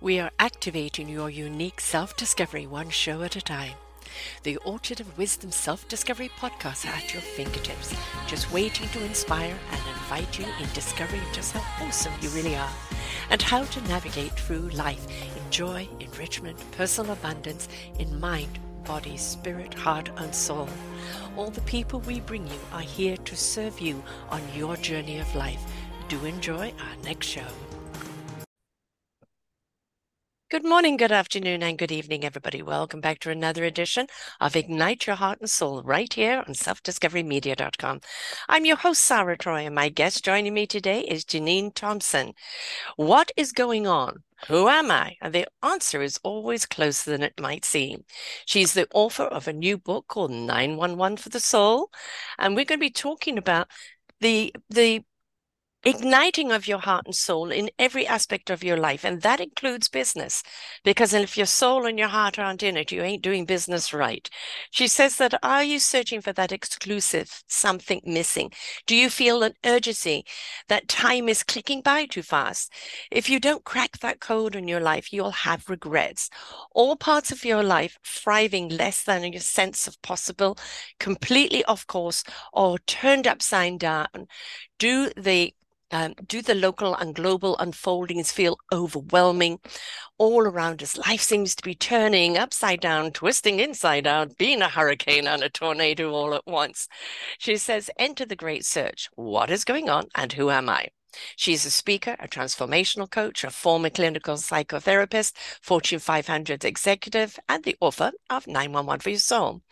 We are activating your unique self discovery one show at a time. The Orchard of Wisdom Self Discovery podcast at your fingertips, just waiting to inspire and invite you in discovering just how awesome you really are and how to navigate through life in joy, enrichment, personal abundance, in mind, body, spirit, heart, and soul. All the people we bring you are here to serve you on your journey of life. Do enjoy our next show. Good morning, good afternoon, and good evening, everybody. Welcome back to another edition of Ignite Your Heart and Soul right here on selfdiscoverymedia.com. I'm your host, Sarah Troy, and my guest joining me today is Janine Thompson. What is going on? Who am I? And the answer is always closer than it might seem. She's the author of a new book called 911 for the Soul, and we're going to be talking about the the igniting of your heart and soul in every aspect of your life. And that includes business, because if your soul and your heart aren't in it, you ain't doing business right. She says that, are you searching for that exclusive something missing? Do you feel an urgency that time is clicking by too fast? If you don't crack that code in your life, you'll have regrets. All parts of your life thriving less than your sense of possible, completely off course, or turned upside down. Do the um, do the local and global unfoldings feel overwhelming? All around us, life seems to be turning upside down, twisting inside out, being a hurricane and a tornado all at once. She says, Enter the great search. What is going on and who am I? She's a speaker, a transformational coach, a former clinical psychotherapist, Fortune 500 executive, and the author of 911 for Your Soul.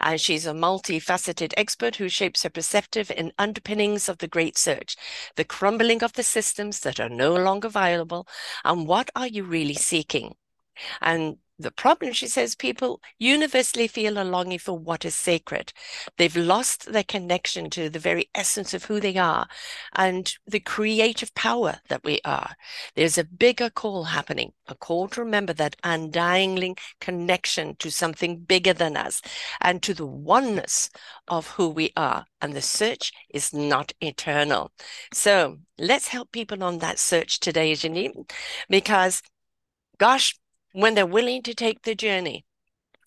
And she's a multifaceted expert who shapes her perceptive and underpinnings of the great search, the crumbling of the systems that are no longer viable, and what are you really seeking? And the problem, she says, people universally feel a longing for what is sacred. They've lost their connection to the very essence of who they are and the creative power that we are. There's a bigger call happening, a call to remember that undying connection to something bigger than us and to the oneness of who we are. And the search is not eternal. So let's help people on that search today, Janine, because gosh, when they're willing to take the journey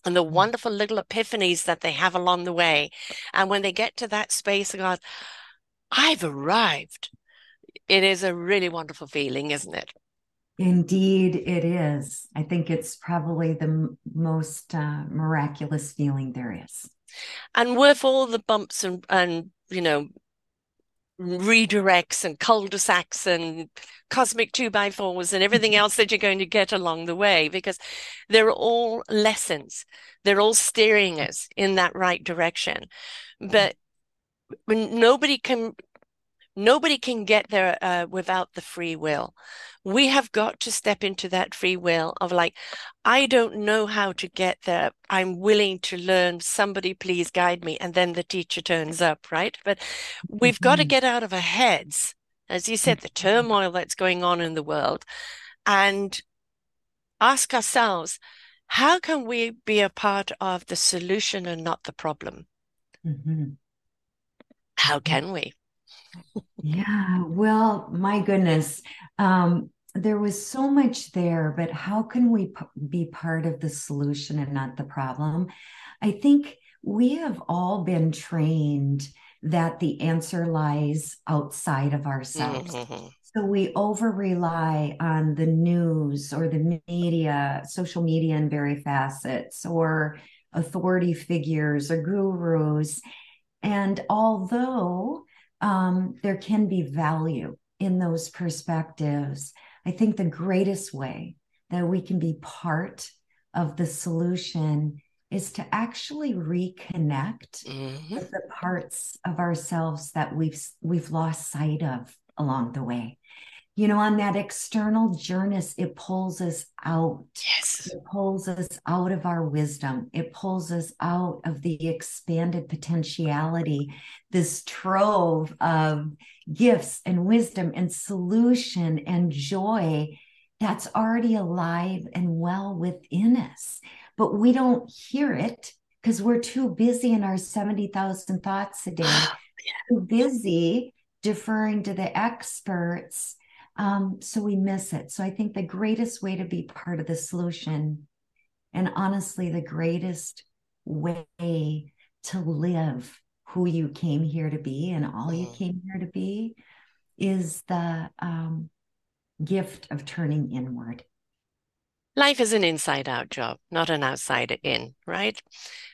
and the mm. wonderful little epiphanies that they have along the way. And when they get to that space, of God, I've arrived. It is a really wonderful feeling, isn't it? Indeed, it is. I think it's probably the m- most uh, miraculous feeling there is. And with all the bumps and, and you know, redirects and cul-de-sacs and cosmic two by fours and everything mm-hmm. else that you're going to get along the way because they're all lessons. They're all steering us in that right direction. But mm-hmm. nobody can Nobody can get there uh, without the free will. We have got to step into that free will of like, I don't know how to get there. I'm willing to learn. Somebody please guide me. And then the teacher turns up, right? But we've mm-hmm. got to get out of our heads, as you said, the mm-hmm. turmoil that's going on in the world, and ask ourselves, how can we be a part of the solution and not the problem? Mm-hmm. How can we? Yeah, well, my goodness. Um, there was so much there, but how can we p- be part of the solution and not the problem? I think we have all been trained that the answer lies outside of ourselves. Mm-hmm. So we over rely on the news or the media, social media in very facets, or authority figures or gurus. And although um, there can be value in those perspectives. I think the greatest way that we can be part of the solution is to actually reconnect mm-hmm. with the parts of ourselves that we've we've lost sight of along the way you know, on that external journey, it pulls us out. Yes. It pulls us out of our wisdom. It pulls us out of the expanded potentiality, this trove of gifts and wisdom and solution and joy that's already alive and well within us. But we don't hear it because we're too busy in our 70,000 thoughts a day, oh, too busy deferring to the experts Um, so we miss it. So I think the greatest way to be part of the solution, and honestly, the greatest way to live who you came here to be and all you mm. came here to be is the um, gift of turning inward. Life is an inside out job, not an outside in, right?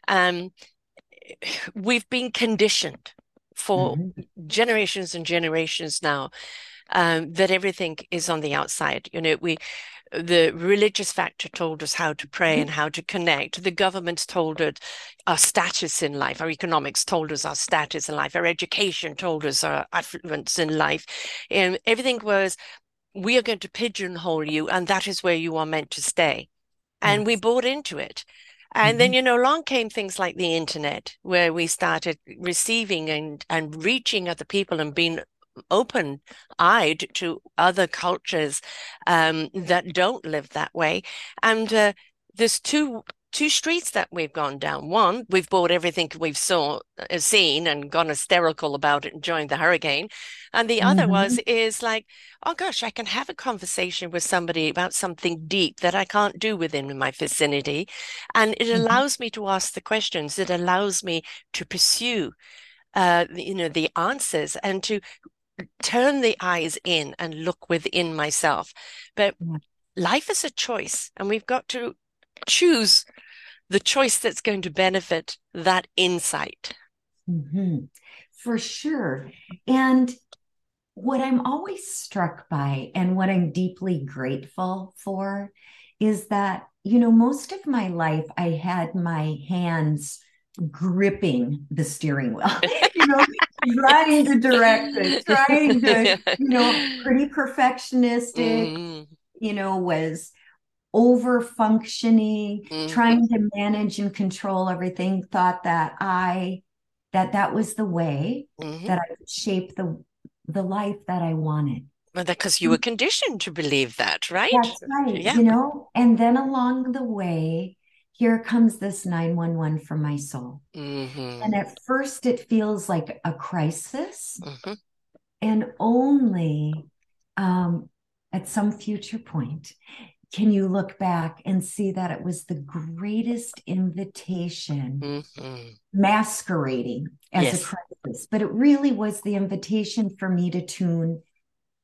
Um, we've been conditioned for mm-hmm. generations and generations now um, that everything is on the outside. You know, we the religious factor told us how to pray and mm-hmm. how to connect. The government told us our status in life. Our economics told us our status in life. Our education told us our affluence in life. And everything was, we are going to pigeonhole you, and that is where you are meant to stay. And yes. we bought into it. And mm-hmm. then, you know, along came things like the internet, where we started receiving and, and reaching other people and being open eyed to other cultures um, that don't live that way. And uh, there's two two streets that we've gone down. One, we've bought everything we've saw uh, seen and gone hysterical about it and joined the hurricane. And the mm-hmm. other was is like, oh gosh, I can have a conversation with somebody about something deep that I can't do within my vicinity. And it mm-hmm. allows me to ask the questions. It allows me to pursue uh, you know, the answers and to turn the eyes in and look within myself. But life is a choice, and we've got to choose the choice that's going to benefit that insight. Mm-hmm. For sure. And what I'm always struck by, and what I'm deeply grateful for, is that, you know, most of my life I had my hands gripping the steering wheel, you know, trying to direct it, trying to, you know, pretty perfectionistic, mm. you know, was over functioning, mm-hmm. trying to manage and control everything, thought that I that that was the way mm-hmm. that I could shape the the life that I wanted. Well, because you were conditioned to believe that, right? That's right. Yeah. You know, and then along the way, here comes this 911 from my soul. Mm-hmm. And at first, it feels like a crisis. Mm-hmm. And only um, at some future point can you look back and see that it was the greatest invitation mm-hmm. masquerading as yes. a crisis. But it really was the invitation for me to tune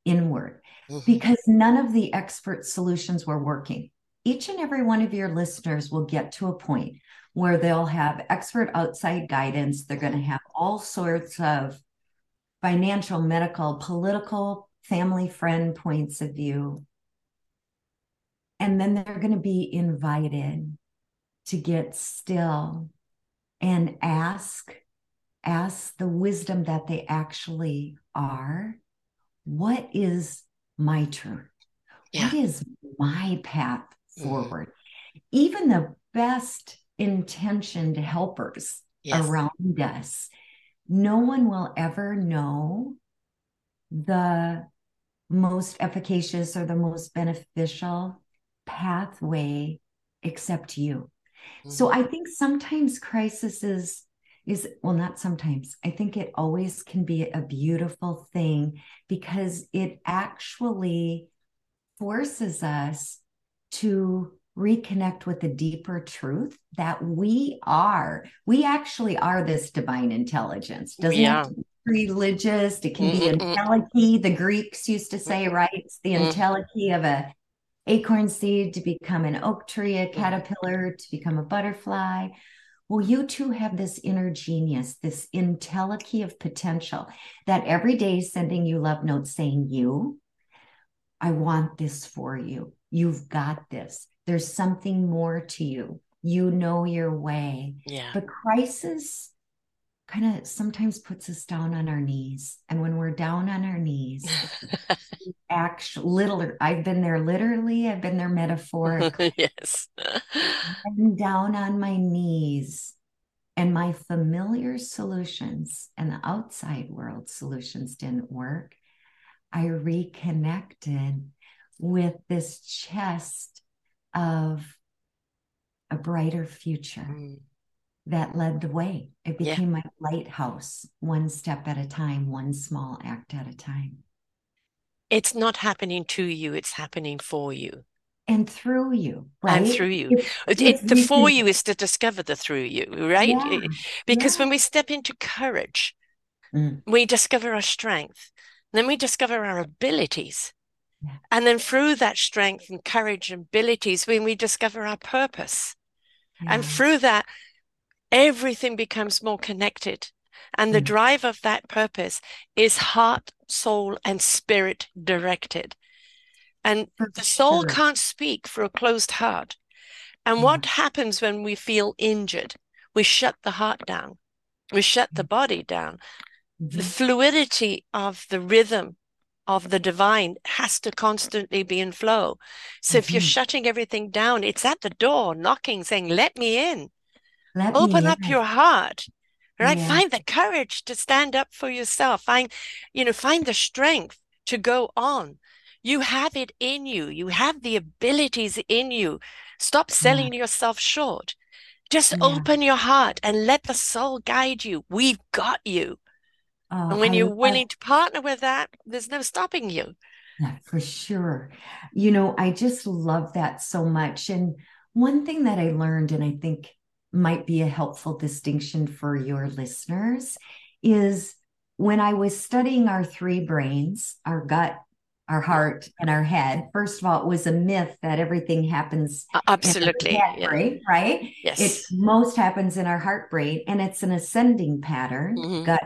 inward mm-hmm. because none of the expert solutions were working each and every one of your listeners will get to a point where they'll have expert outside guidance. They're going to have all sorts of financial, medical, political, family, friend points of view. And then they're going to be invited to get still and ask ask the wisdom that they actually are what is my truth yeah. what is my path Mm-hmm. Forward. Mm-hmm. Even the best intentioned helpers yes. around us, no one will ever know the most efficacious or the most beneficial pathway except you. Mm-hmm. So I think sometimes crisis is is well not sometimes i think it always can be a beautiful thing because it actually forces us to reconnect with the deeper truth that we are. We actually are this divine intelligence. Doesn't yeah. to religious. It can mm-hmm. be entelechy the greeks used to say right? It's the mm-hmm. entelechy of a acorn seed to become an oak tree a caterpillar to become a butterfly. Well you too have this inner genius this entelechy of potential that every day is sending you love notes saying you i want this for you You've got this. There's something more to you. You know your way. Yeah. But crisis kind of sometimes puts us down on our knees. And when we're down on our knees, actually, little, I've been there literally, I've been there metaphorically. yes. I'm down on my knees and my familiar solutions and the outside world solutions didn't work. I reconnected with this chest of a brighter future mm. that led the way. It became yeah. my lighthouse, one step at a time, one small act at a time. it's not happening to you, it's happening for you. And through you, right? And through you. If the for you is to discover the through you, right? Yeah. Because yeah. when we step into courage, mm. we discover our strength. Then we discover our abilities. Yeah. And then through that strength and courage and abilities, when we discover our purpose. And through that, everything becomes more connected. And the drive of that purpose is heart, soul, and spirit directed. And the soul can't speak for a closed heart. And what happens when we feel injured? We shut the heart down, we shut the body down. Mm-hmm. The fluidity of the rhythm of the divine has to constantly be in flow. So mm-hmm. if you're mm-hmm. shutting everything down, it's at the door knocking, saying, Let me in. Let Open me up in. your heart right yeah. find the courage to stand up for yourself find you know find the strength to go on you have it in you you have the abilities in you stop selling yeah. yourself short just yeah. open your heart and let the soul guide you we've got you oh, and when I, you're willing I, to partner with that there's no stopping you for sure you know i just love that so much and one thing that i learned and i think might be a helpful distinction for your listeners is when I was studying our three brains, our gut, our heart, and our head, first of all, it was a myth that everything happens absolutely head, yeah. right? Right? Yes. It most happens in our heart brain, and it's an ascending pattern, mm-hmm. gut,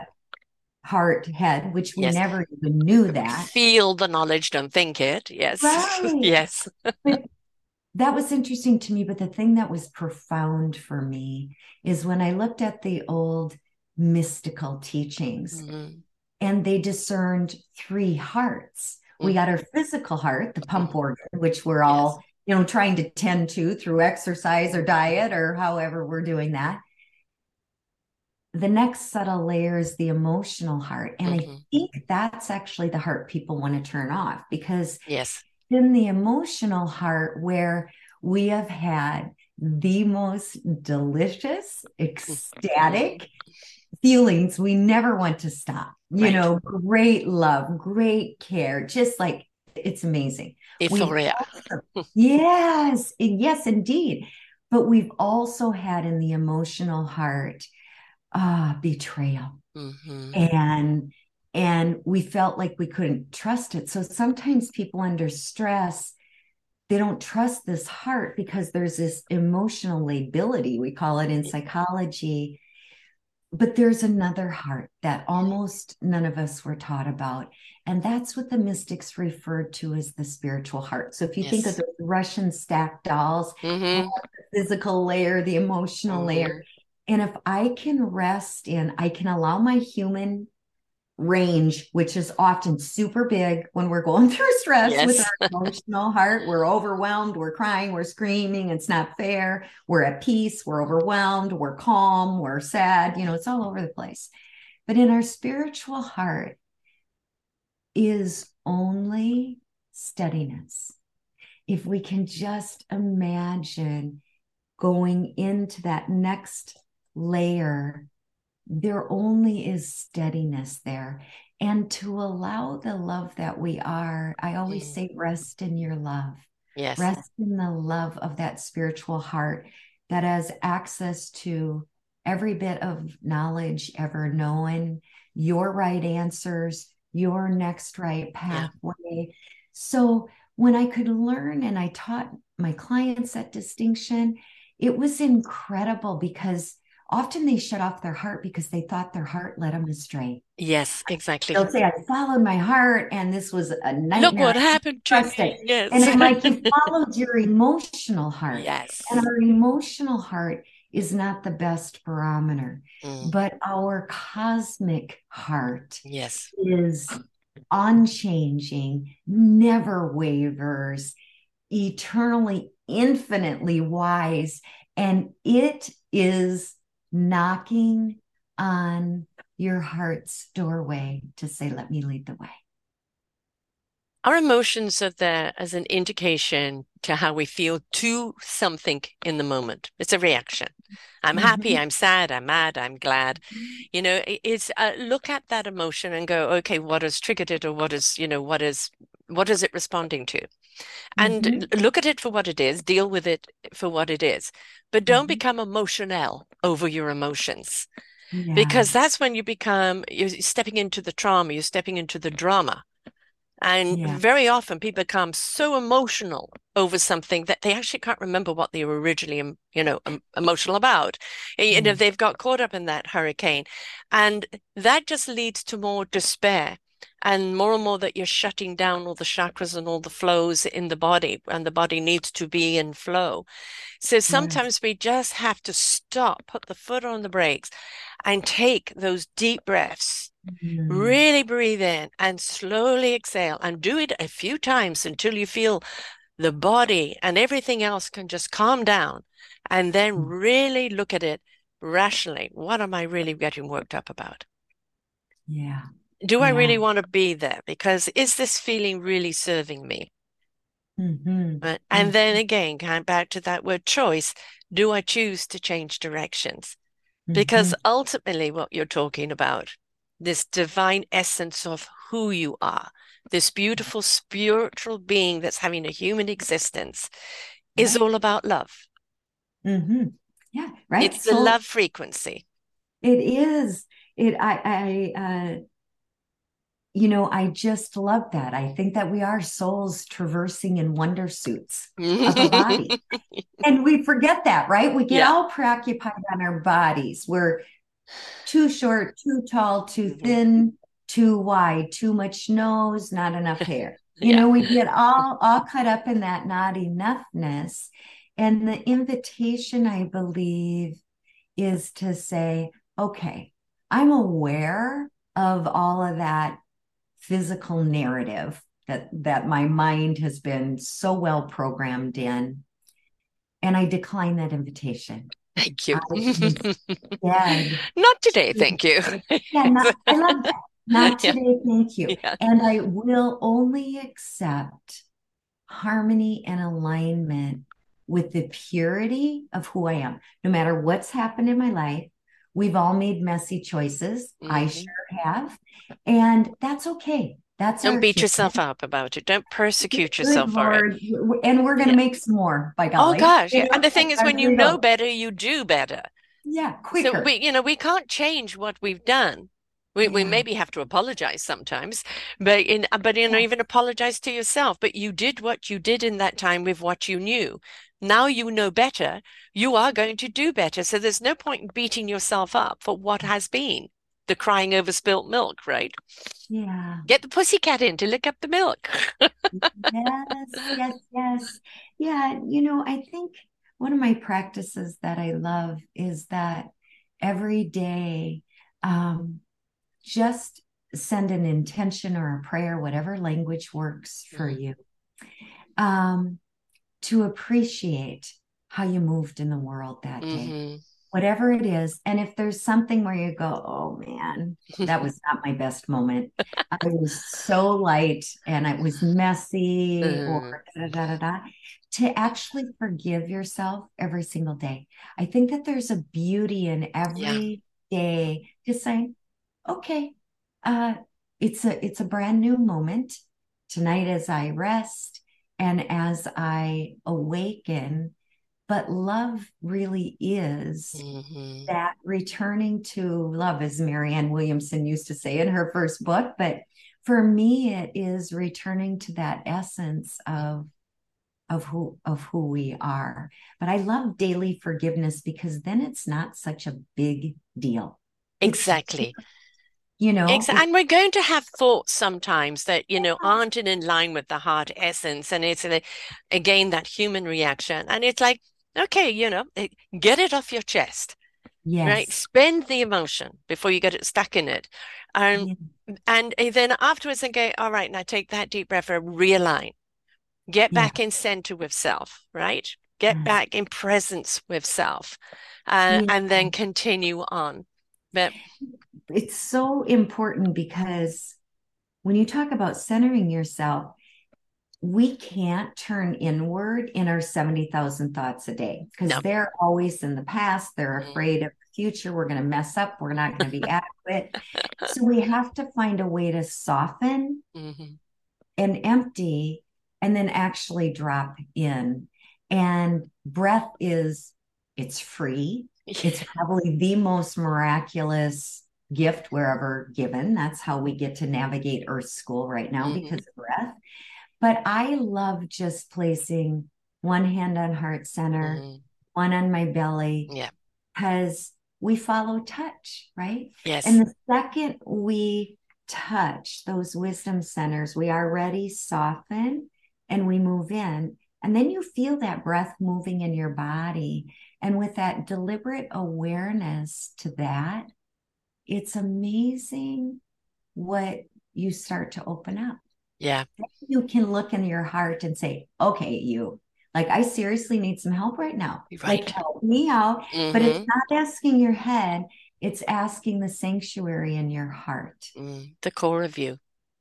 heart, head, which we yes. never even knew that. Feel the knowledge, don't think it. Yes. Right. yes. that was interesting to me. But the thing that was profound for me is when I looked at the old mystical teachings mm-hmm. and they discerned three hearts. Mm-hmm. We got our physical heart, the pump mm-hmm. organ, which we're yes. all, you know, trying to tend to through exercise or diet or however we're doing that. The next subtle layer is the emotional heart. And I mm-hmm. think that's actually the heart people want to turn off because yes in the emotional heart where we have had the most delicious, ecstatic feelings we never want to stop. You right. know, great love, great care, just like it's amazing. Euphoria. Yes, yes, indeed. But we've also had in the emotional heart uh betrayal mm-hmm. and and we felt like we couldn't trust it. So sometimes people under stress, they don't trust this heart because there's this emotional lability, we call it in psychology. But there's another heart that almost none of us were taught about. And that's what the mystics referred to as the spiritual heart. So if you yes. think of the Russian stacked dolls, mm-hmm. the physical layer, the emotional mm-hmm. layer. And if I can rest in, I can allow my human range, which is often super big when we're going through stress yes. with our emotional heart. We're overwhelmed, we're crying, we're screaming, it's not fair. We're at peace, we're overwhelmed, we're calm, we're sad, you know, it's all over the place. But in our spiritual heart is only steadiness. If we can just imagine going into that next layer there only is steadiness there. And to allow the love that we are, I always mm. say, rest in your love. Yes. Rest in the love of that spiritual heart that has access to every bit of knowledge ever known, your right answers, your next right pathway. Yeah. So when I could learn and I taught my clients that distinction, it was incredible because often they shut off their heart because they thought their heart led them astray. Yes, exactly. They'll say, I followed my heart and this was a nightmare. Look what happened to me. Yes. And I'm like, you followed your emotional heart. Yes. And our emotional heart is not the best barometer, mm. but our cosmic heart yes. is unchanging, never wavers, eternally, infinitely wise. And it is knocking on your heart's doorway to say, Let me lead the way. Our emotions are there as an indication to how we feel to something in the moment. It's a reaction. I'm mm-hmm. happy, I'm sad, I'm mad, I'm glad. Mm-hmm. You know, it's uh, look at that emotion and go, okay, what has triggered it or what is, you know, what is what is it responding to? And Mhm. look at it for what it is, deal with it for what it is. But don't Mhm. become emotional over your emotions Yeah. because that's when you become you're stepping into the trauma, you're stepping into the drama. And Yeah. very often people become so emotional over something that they actually can't remember what they were originally, you know, emotional about. You know, Mm. they've got caught up in that hurricane. And that just leads to more despair and more and more that you're shutting down all the chakras and all the flows in the body, and the body needs to be in flow. So sometimes we just have to stop, put the foot on the brakes, and take those deep breaths. Mm. Really breathe in and slowly exhale and do it a few times until you feel the body and everything else can just calm down. And then Mm. really look at it rationally. What am I really getting worked up about? Yeah. Do I really want to be there? Because is this feeling really serving me? Mhm. Right? And then Mhm. again, going back to that word choice, do I choose to change directions? Because Mhm. ultimately, what you're talking about, this divine essence of who you are, this beautiful spiritual being that's having a human existence, is all about love. Mhm. Yeah. Right. It's the love frequency. it is. It. I. I. Uh, you know, I just love that. I think that we are souls traversing in wonder suits of a body. And we forget that, right? We get Yeah. all preoccupied on our bodies. We're too short, too tall, too Mhm. thin, too wide, too much nose, not enough hair. You Yeah. know, we get all all caught up in that not enoughness. And the invitation, I believe, is to say, okay, I'm aware of all of that physical narrative that that my mind has been so well programmed in and i decline that invitation Thank you. Not today, thank you. yeah not, i love that not Yeah. today thank you Yeah. and i will only accept harmony and alignment with the purity of who i am no matter what's happened in my life we've all made messy choices i Mhm. sure have and that's okay that's Don't beat yourself up about it. Don't persecute Good yourself for it. And we're going to Yeah. make some more, by Oh golly. gosh, You yeah. And the thing is, when you know better, you do better. Yeah, quicker. So we, you know, we can't change what we've done. We we maybe have to apologize sometimes, but in but you know, Yeah. even apologize to yourself. But you did what you did in that time with what you knew. Now you know better. You are going to do better. So there's no point in beating yourself up for what has been. The crying over spilt milk, right? Yeah. Get the pussycat in to lick up the milk. Yes, yes, yes. Yeah, you know, I think one of my practices that I love is that every day, um, just send an intention or a prayer, whatever language works for Mhm. you, um, to appreciate how you moved in the world that day. Mhm. whatever it is. And if there's something where you go, oh man, that was not my best moment. I was so light and it was messy Mm. or da da da da. To actually forgive yourself every single day. I think that there's a beauty in every day just saying, okay, uh, it's a it's a brand new moment. Tonight as I rest and as I awaken, but love really is Mhm. that returning to love, as Marianne Williamson used to say in her first book. But for me, it is returning to that essence of of who of who we are. But I love daily forgiveness because then it's not such a big deal. Exactly. You know, Ex- it's and we're going to have thoughts sometimes that, you know, aren't in, in line with the heart essence. And it's, again, that human reaction. And it's like, okay, you know, eh, get it off your chest, right? Spend the emotion before you get it stuck in it. Um, Yeah. and eh, then afterwards, okay, all right, now take that deep breath and realign. Get Yeah. back in center with self, right? Get Yes. back in presence with self, uh, Yeah. and then continue on. But it's so important because when you talk about centering yourself, we can't turn inward in our 70,000 thoughts a day because No. they're always in the past. They're Mhm. afraid of the future. We're going to mess up. We're not going to be adequate. So we have to find a way to soften Mhm. and empty and then actually drop in. And breath is it's free. It's probably the most miraculous gift wherever given. That's how we get to navigate Earth School right now mm-hmm. because of breath. But I love just placing one hand on heart center, mm-hmm. one on my belly. Yeah. Because we follow touch, right? Yes. And the second we touch those wisdom centers, we already soften and we move in. And then you feel that breath moving in your body. And with that deliberate awareness to that, it's amazing what you start to open up. Yeah. You can look in your heart and say, okay, you, like, I seriously need some help right now. Right. Like, help me out. Mm-hmm. But it's mm-hmm. not asking your head, it's asking the sanctuary in your heart. Mm, the core of you,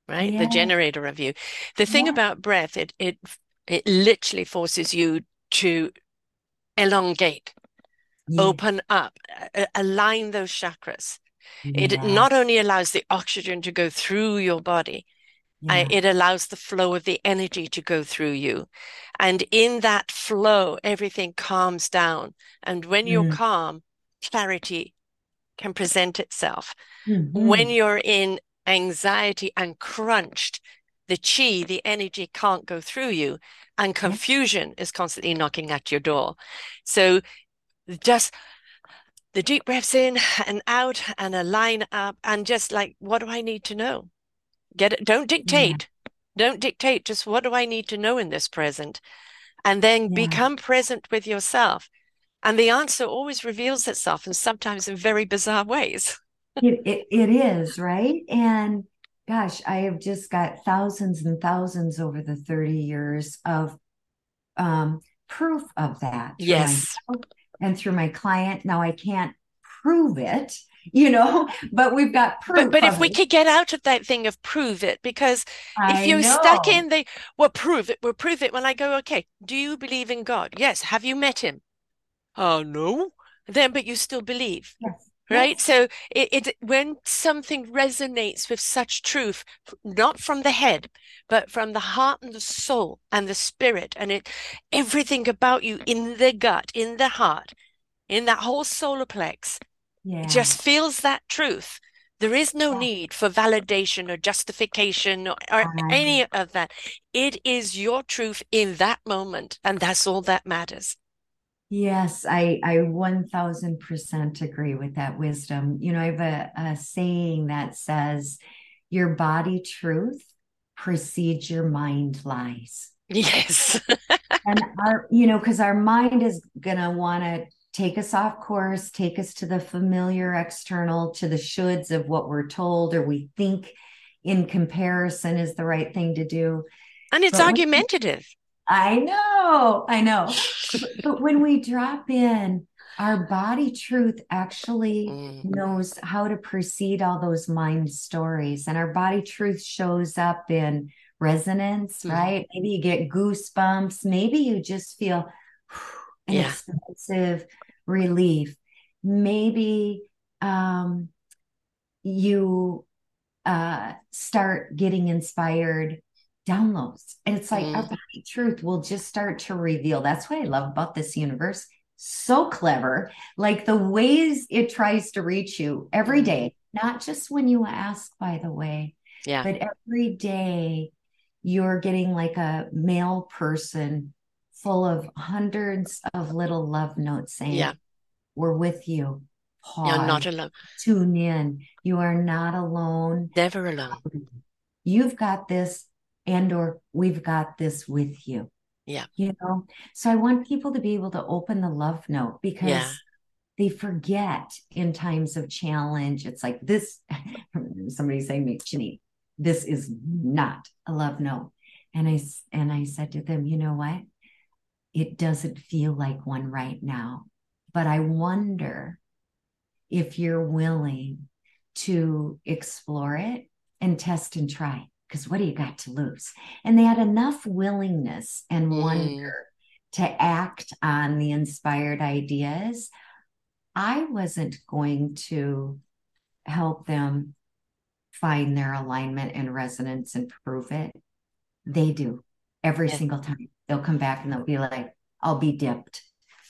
right? Yeah. The generator of you. The thing yeah. about breath, it, it, it literally forces you to elongate, yeah. open up, align those chakras. It not only allows the oxygen to go through your body, yeah. it allows the flow of the energy to go through you. And in that flow, everything calms down. And when you're mm. calm, clarity can present itself. Mm-hmm. When you're in anxiety and crunched, the chi, the energy can't go through you, and confusion is constantly knocking at your door. So just the deep breaths in and out and a line up and just like, what do I need to know? Get it. Don't dictate. Yeah. Don't dictate. Just what do I need to know in this present? And then yeah. become present with yourself. And the answer always reveals itself, and sometimes in very bizarre ways. it, it, it is, right? And gosh, I have just got thousands and thousands over the 30 years of um, proof of that. Yes. And through my client. Now I can't prove it, you know, but we've got proof. But, but if we could get out of that thing of prove it, because I if you're know. stuck in the, well, prove it, well, prove it. When I go, okay, do you believe in God? Yes. Have you met him? Oh, no. Then, but you still believe. Yes. Right. Yes. So it, it, when something resonates with such truth, not from the head, but from the heart and the soul and the spirit and it, everything about you in the gut, in the heart, in that whole solar plex, yeah. just feels that truth. There is no yeah. need for validation or justification or, or any of that. It is your truth in that moment, and that's all that matters. Yes, I I 1000% agree with that wisdom. You know, I have a, a saying that says your body truth precedes your mind lies. Yes. and our you know, cuz our mind is going to want to take us off course, take us to the familiar external, to the shoulds of what we're told or we think in comparison is the right thing to do. And it's but argumentative. I know, I know. but when we drop in, our body truth actually mm. knows how to precede all those mind stories. And our body truth shows up in resonance, mm. right? Maybe you get goosebumps. Maybe you just feel an yeah. expensive relief. Maybe um, you uh, start getting inspired downloads. And it's like mm. our body truth will just start to reveal. That's what I love about this universe. So clever. Like the ways it tries to reach you every mm. not just when you ask, by the way. Yeah. But every day you're getting like a mail person full of hundreds of little love notes saying, Yeah, we're with you. Pause, You're not alone. Tune in. You are not alone. Never alone. You've got this and or we've got this with you. Yeah. You know? So i want people to be able to open the love note because yeah. they forget in times of challenge. It's like this somebody saying to me Janine, this is not a love note. And i and i said to them you know what? It doesn't feel like one right now but i wonder if you're willing to explore it and test and try because what do you got to lose? And they had enough willingness and mm. wonder to act on the inspired ideas. I wasn't going to help them find their alignment and resonance and prove it. They do every yeah. single time. They'll come back and they'll be like, I'll be dipped.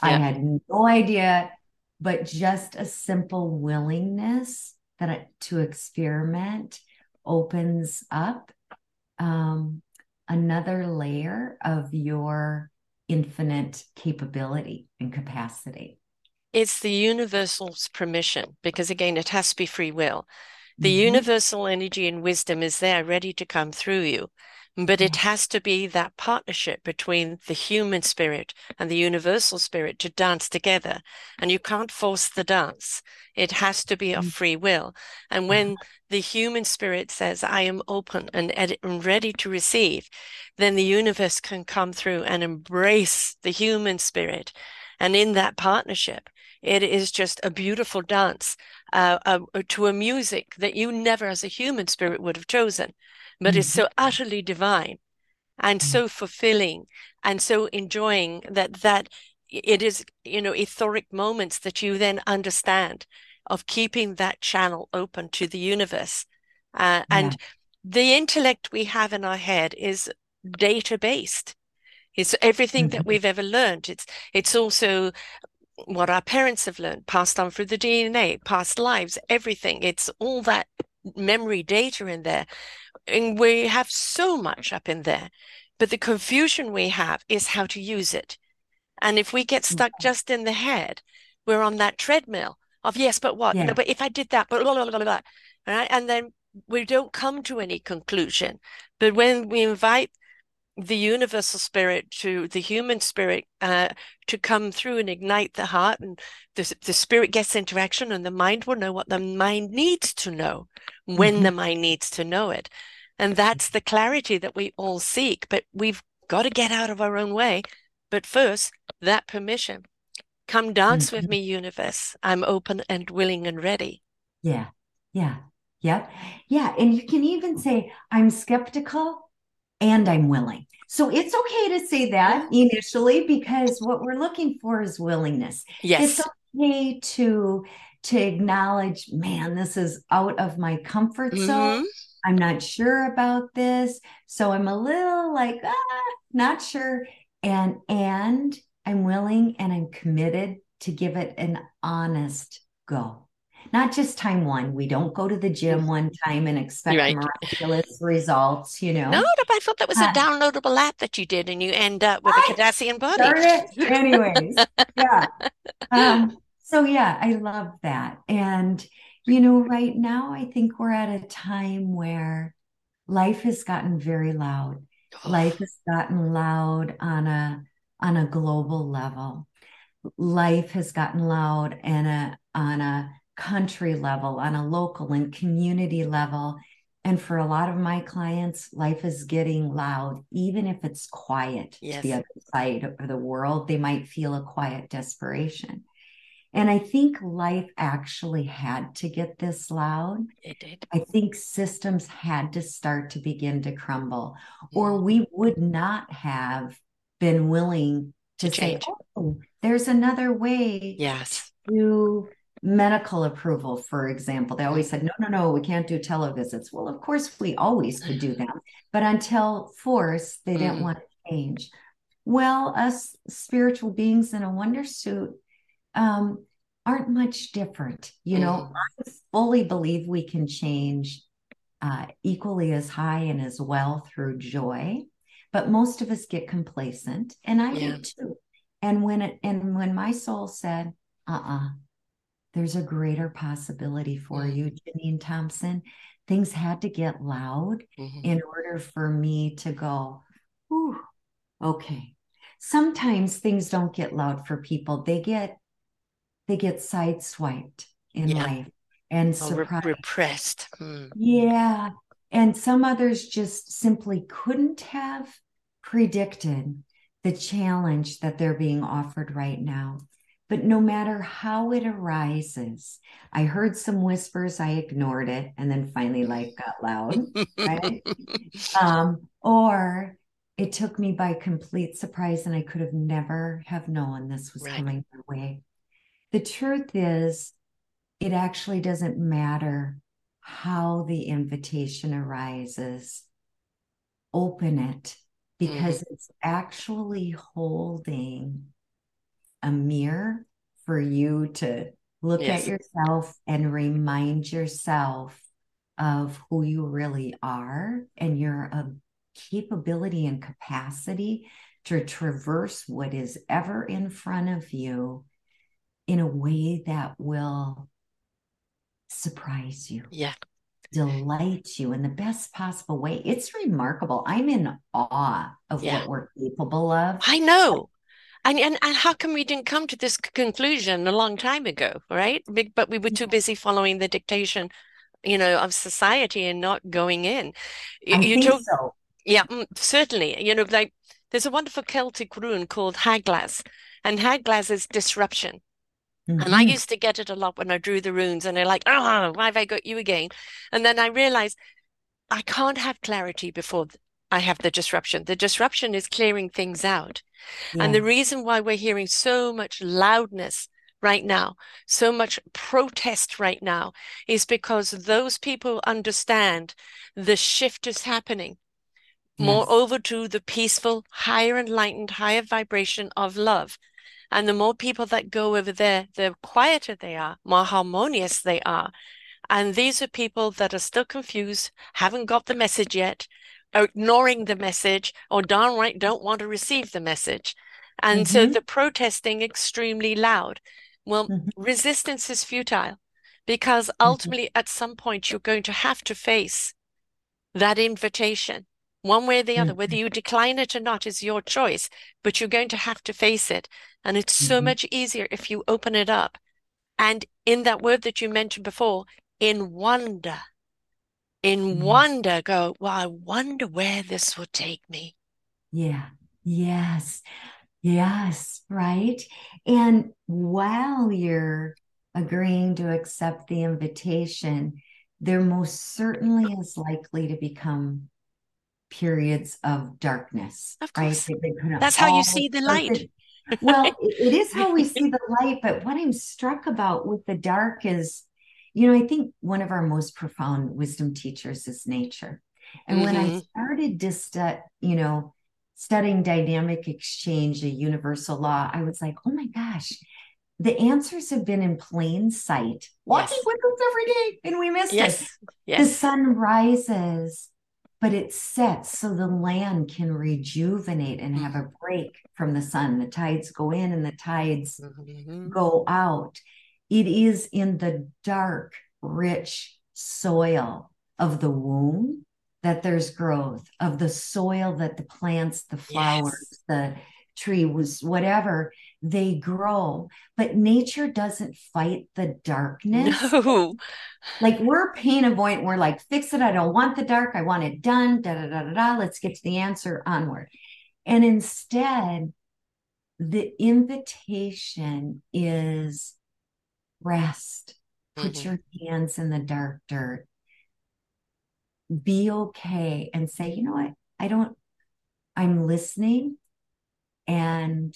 Yeah. I had no idea, but just a simple willingness that to experiment opens up um, another layer of your infinite capability and capacity. It's the universal's permission because, again, it has to be free will. The mm-hmm. universal energy and wisdom is there ready to come through you. But it has to be that partnership between the human spirit and the universal spirit to dance together. And you can't force the dance. It has to be of mm. free will. And when the human spirit says, I am open and, and ready to receive, then the universe can come through and embrace the human spirit. And in that partnership, it is just a beautiful dance uh, uh, to a music that you never, as a human spirit, would have chosen but mm-hmm. it's so utterly divine and mm-hmm. so fulfilling and so enjoying that that it is you know etheric moments that you then understand of keeping that channel open to the universe uh, and the intellect we have in our head is data based it's everything mm-hmm. that we've ever learned it's it's also what our parents have learned passed on through the dna past lives everything it's all that memory data in there and we have so much up in there but the confusion we have is how to use it and if we get stuck mm-hmm. just in the head we're on that treadmill of yes but what yeah. no, but if i did that but blah, blah, blah, blah, right and then we don't come to any conclusion but when we invite the universal spirit to the human spirit uh, to come through and ignite the heart and the, the spirit gets interaction and the mind will know what the mind needs to know when mm-hmm. the mind needs to know it and that's the clarity that we all seek but we've got to get out of our own way but first that permission come dance mm-hmm. with me universe i'm open and willing and ready yeah yeah yeah yeah and you can even say i'm skeptical and I'm willing. So it's okay to say that initially because what we're looking for is willingness. Yes. It's okay to to acknowledge, man, this is out of my comfort mm-hmm. I'm not sure about this. So I'm a little like, ah, not sure. And and I'm willing and I'm committed to give it an honest go not just time one. We don't go to the gym one time and expect right. miraculous results, you know. No, I thought that was uh, a downloadable app that you did and you end up with I a Kardashian body. Anyways, yeah. Um, so yeah, I love that. And you know, right now I think we're at a time where life has gotten very loud. Life has gotten loud on a on a global level. Life has gotten loud and a on a country level, on a local and community level. And for a lot of my clients, life is getting loud, even if it's quiet yes. to the other side of the world. They might feel a quiet desperation. And I think life actually had to get this loud. It did. I think systems had to start to begin to crumble, or we would not have been willing to, to say, oh, there's another way yes. to medical approval, for example. They always said, no, no, no, we can't do televisits. Well, of course, we always could do them. But until force, they didn't mm. want to change. Well, us spiritual beings in a wonder suit um, aren't much different. You know, mm. I fully believe we can change uh, equally as high and as well through joy. But most of us get complacent, and I yeah. did too. And when it and when my soul said, "Uh, uh-uh, uh there's a greater possibility for mm-hmm. you, Janine Thompson. Things had to get loud mm-hmm. in order for me to go, Ooh, okay. Sometimes things don't get loud for people. They get they get sideswiped in yeah. life and oh, surprised. repressed. Hmm. Yeah. And some others just simply couldn't have predicted the challenge that they're being offered right now. But no matter how it arises, I heard some whispers, I ignored it, and then finally life got loud. Right? um, or it took me by complete surprise, and I could have never have known this was right. coming my way. The truth is, it actually doesn't matter how the invitation arises open it because mm-hmm. it's actually holding a mirror for you to look yes. at yourself and remind yourself of who you really are and your uh, capability and capacity to traverse what is ever in front of you in a way that will surprise you. Yeah. Delight you in the best possible way. It's remarkable. I'm in awe of yeah. what we're capable of. I know. And, and and how come we didn't come to this conclusion a long time ago, right? But we were too busy following the dictation, you know, of society and not going in. You think told, so. Yeah, mm, certainly. You know, like there's a wonderful Celtic rune called Hagalaz, and Hagalaz is disruption. Mm-hmm. And I mm-hmm. used to get it a lot when I drew the runes, and they're like, oh, why have I got you again? And then I realized I can't have clarity before I have the disruption. The disruption is clearing things out. Yeah. And the reason why we're hearing so much loudness right now, so much protest right now, is because those people understand the shift is happening. Yes. Moreover, to the peaceful, higher enlightened, higher vibration of love. And the more people that go over there, the quieter they are, more harmonious they are. And these are people that are still confused, haven't got the message yet, are ignoring the message, or downright don't want to receive the message. And mm-hmm. so the protesting extremely loud. Well, mm-hmm. resistance is futile because mm-hmm. ultimately mm-hmm. at some point you're going to have to face that invitation one way or the other. Mm-hmm. Whether you decline it or not is your choice, but you're going to have to face it. And it's so mm-hmm. much easier if you open it up. And in that word that you mentioned before, in wonder, in mm-hmm. wonder, go, well, I wonder where this will take me. Yeah. Yes. Yes. Right. And while you're agreeing to accept the invitation, there most certainly is likely to become periods of darkness. Of course. Right? That's how you see the light. well, it is how we see the light. But what I'm struck about with the dark is, you know, I think one of our most profound wisdom teachers is nature. And mm-hmm. when I mm-hmm. started to stu- you know, studying dynamic exchange, a universal law, I was like, oh my gosh, the answers have been in plain sight, walking yes. with us every day, and we missed yes. it. Yes. The sun rises but it sets so the land can rejuvenate and have a mm-hmm. break from the sun. The tides go in and the tides mm-hmm. go out. It is in the dark, rich soil of the womb that there's growth, of the soil that the plants, the flowers, yes. the tree was whatever they grow. But nature doesn't fight the darkness. No. Like we're pain avoidant. We're like fix it. I don't want the dark. I want it done. Da da da da da. Let's get to the answer onward. And instead the invitation is rest. Put mm-hmm. your hands in the dark dirt. Be okay and say you know what? I don't i'm listening and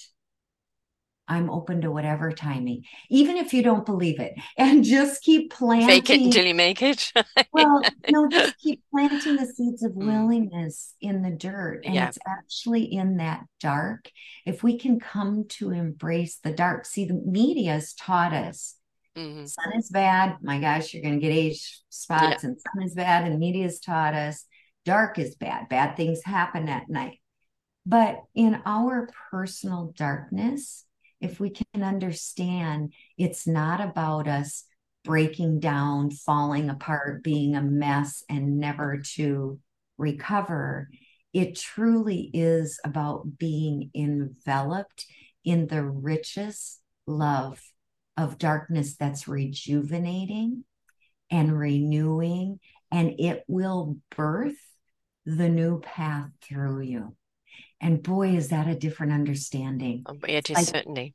I'm open to whatever timing, even if you don't believe it, and just keep planting. Fake it until you make it. well, no, just keep planting the seeds of mm. willingness in the dirt. And yeah. it's actually in that dark. If we can come to embrace the dark, see, the media has taught us mm-hmm. sun is bad. My gosh, you're going to get age spots, yeah. and sun is bad. And media has taught us dark is bad. Bad things happen at night. But in our personal darkness, if we can understand it's not about us breaking down, falling apart, being a mess, and never to recover, it truly is about being enveloped in the richest love of darkness that's rejuvenating and renewing, and it will birth the new path through you. And boy, is that a different understanding. Oh, it is like, certainly.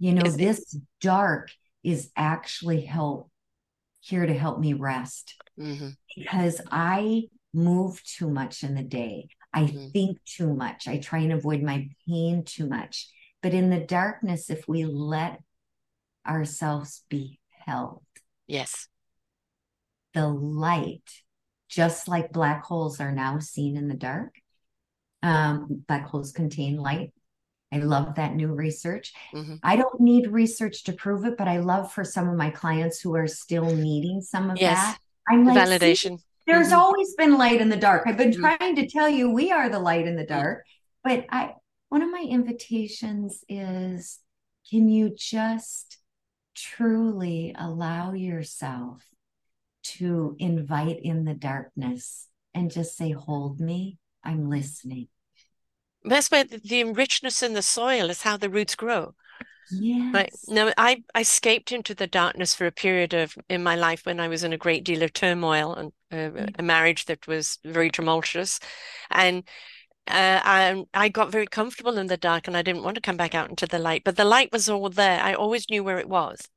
You know, is this it? dark is actually help here to help me rest mm-hmm. because I move too much in the day. I mm-hmm. think too much. I try and avoid my pain too much. But in the darkness, if we let ourselves be held, yes, the light just like black holes are now seen in the dark. Um, black holes contain light. I love that new research. Mm-hmm. I don't need research to prove it, but I love for some of my clients who are still needing some of yes. that. I'm like, validation. There's mm-hmm. always been light in the dark. I've been mm-hmm. trying to tell you we are the light in the mm-hmm. dark. But I one of my invitations is can you just truly allow yourself to invite in the darkness and just say, Hold me, I'm listening. That's where the richness in the soil is how the roots grow. Yes. Right. Now, I, I escaped into the darkness for a period of in my life when I was in a great deal of turmoil and uh, mm. a marriage that was very tumultuous, and uh, I, I got very comfortable in the dark, and I didn't want to come back out into the light. But the light was all there. I always knew where it was.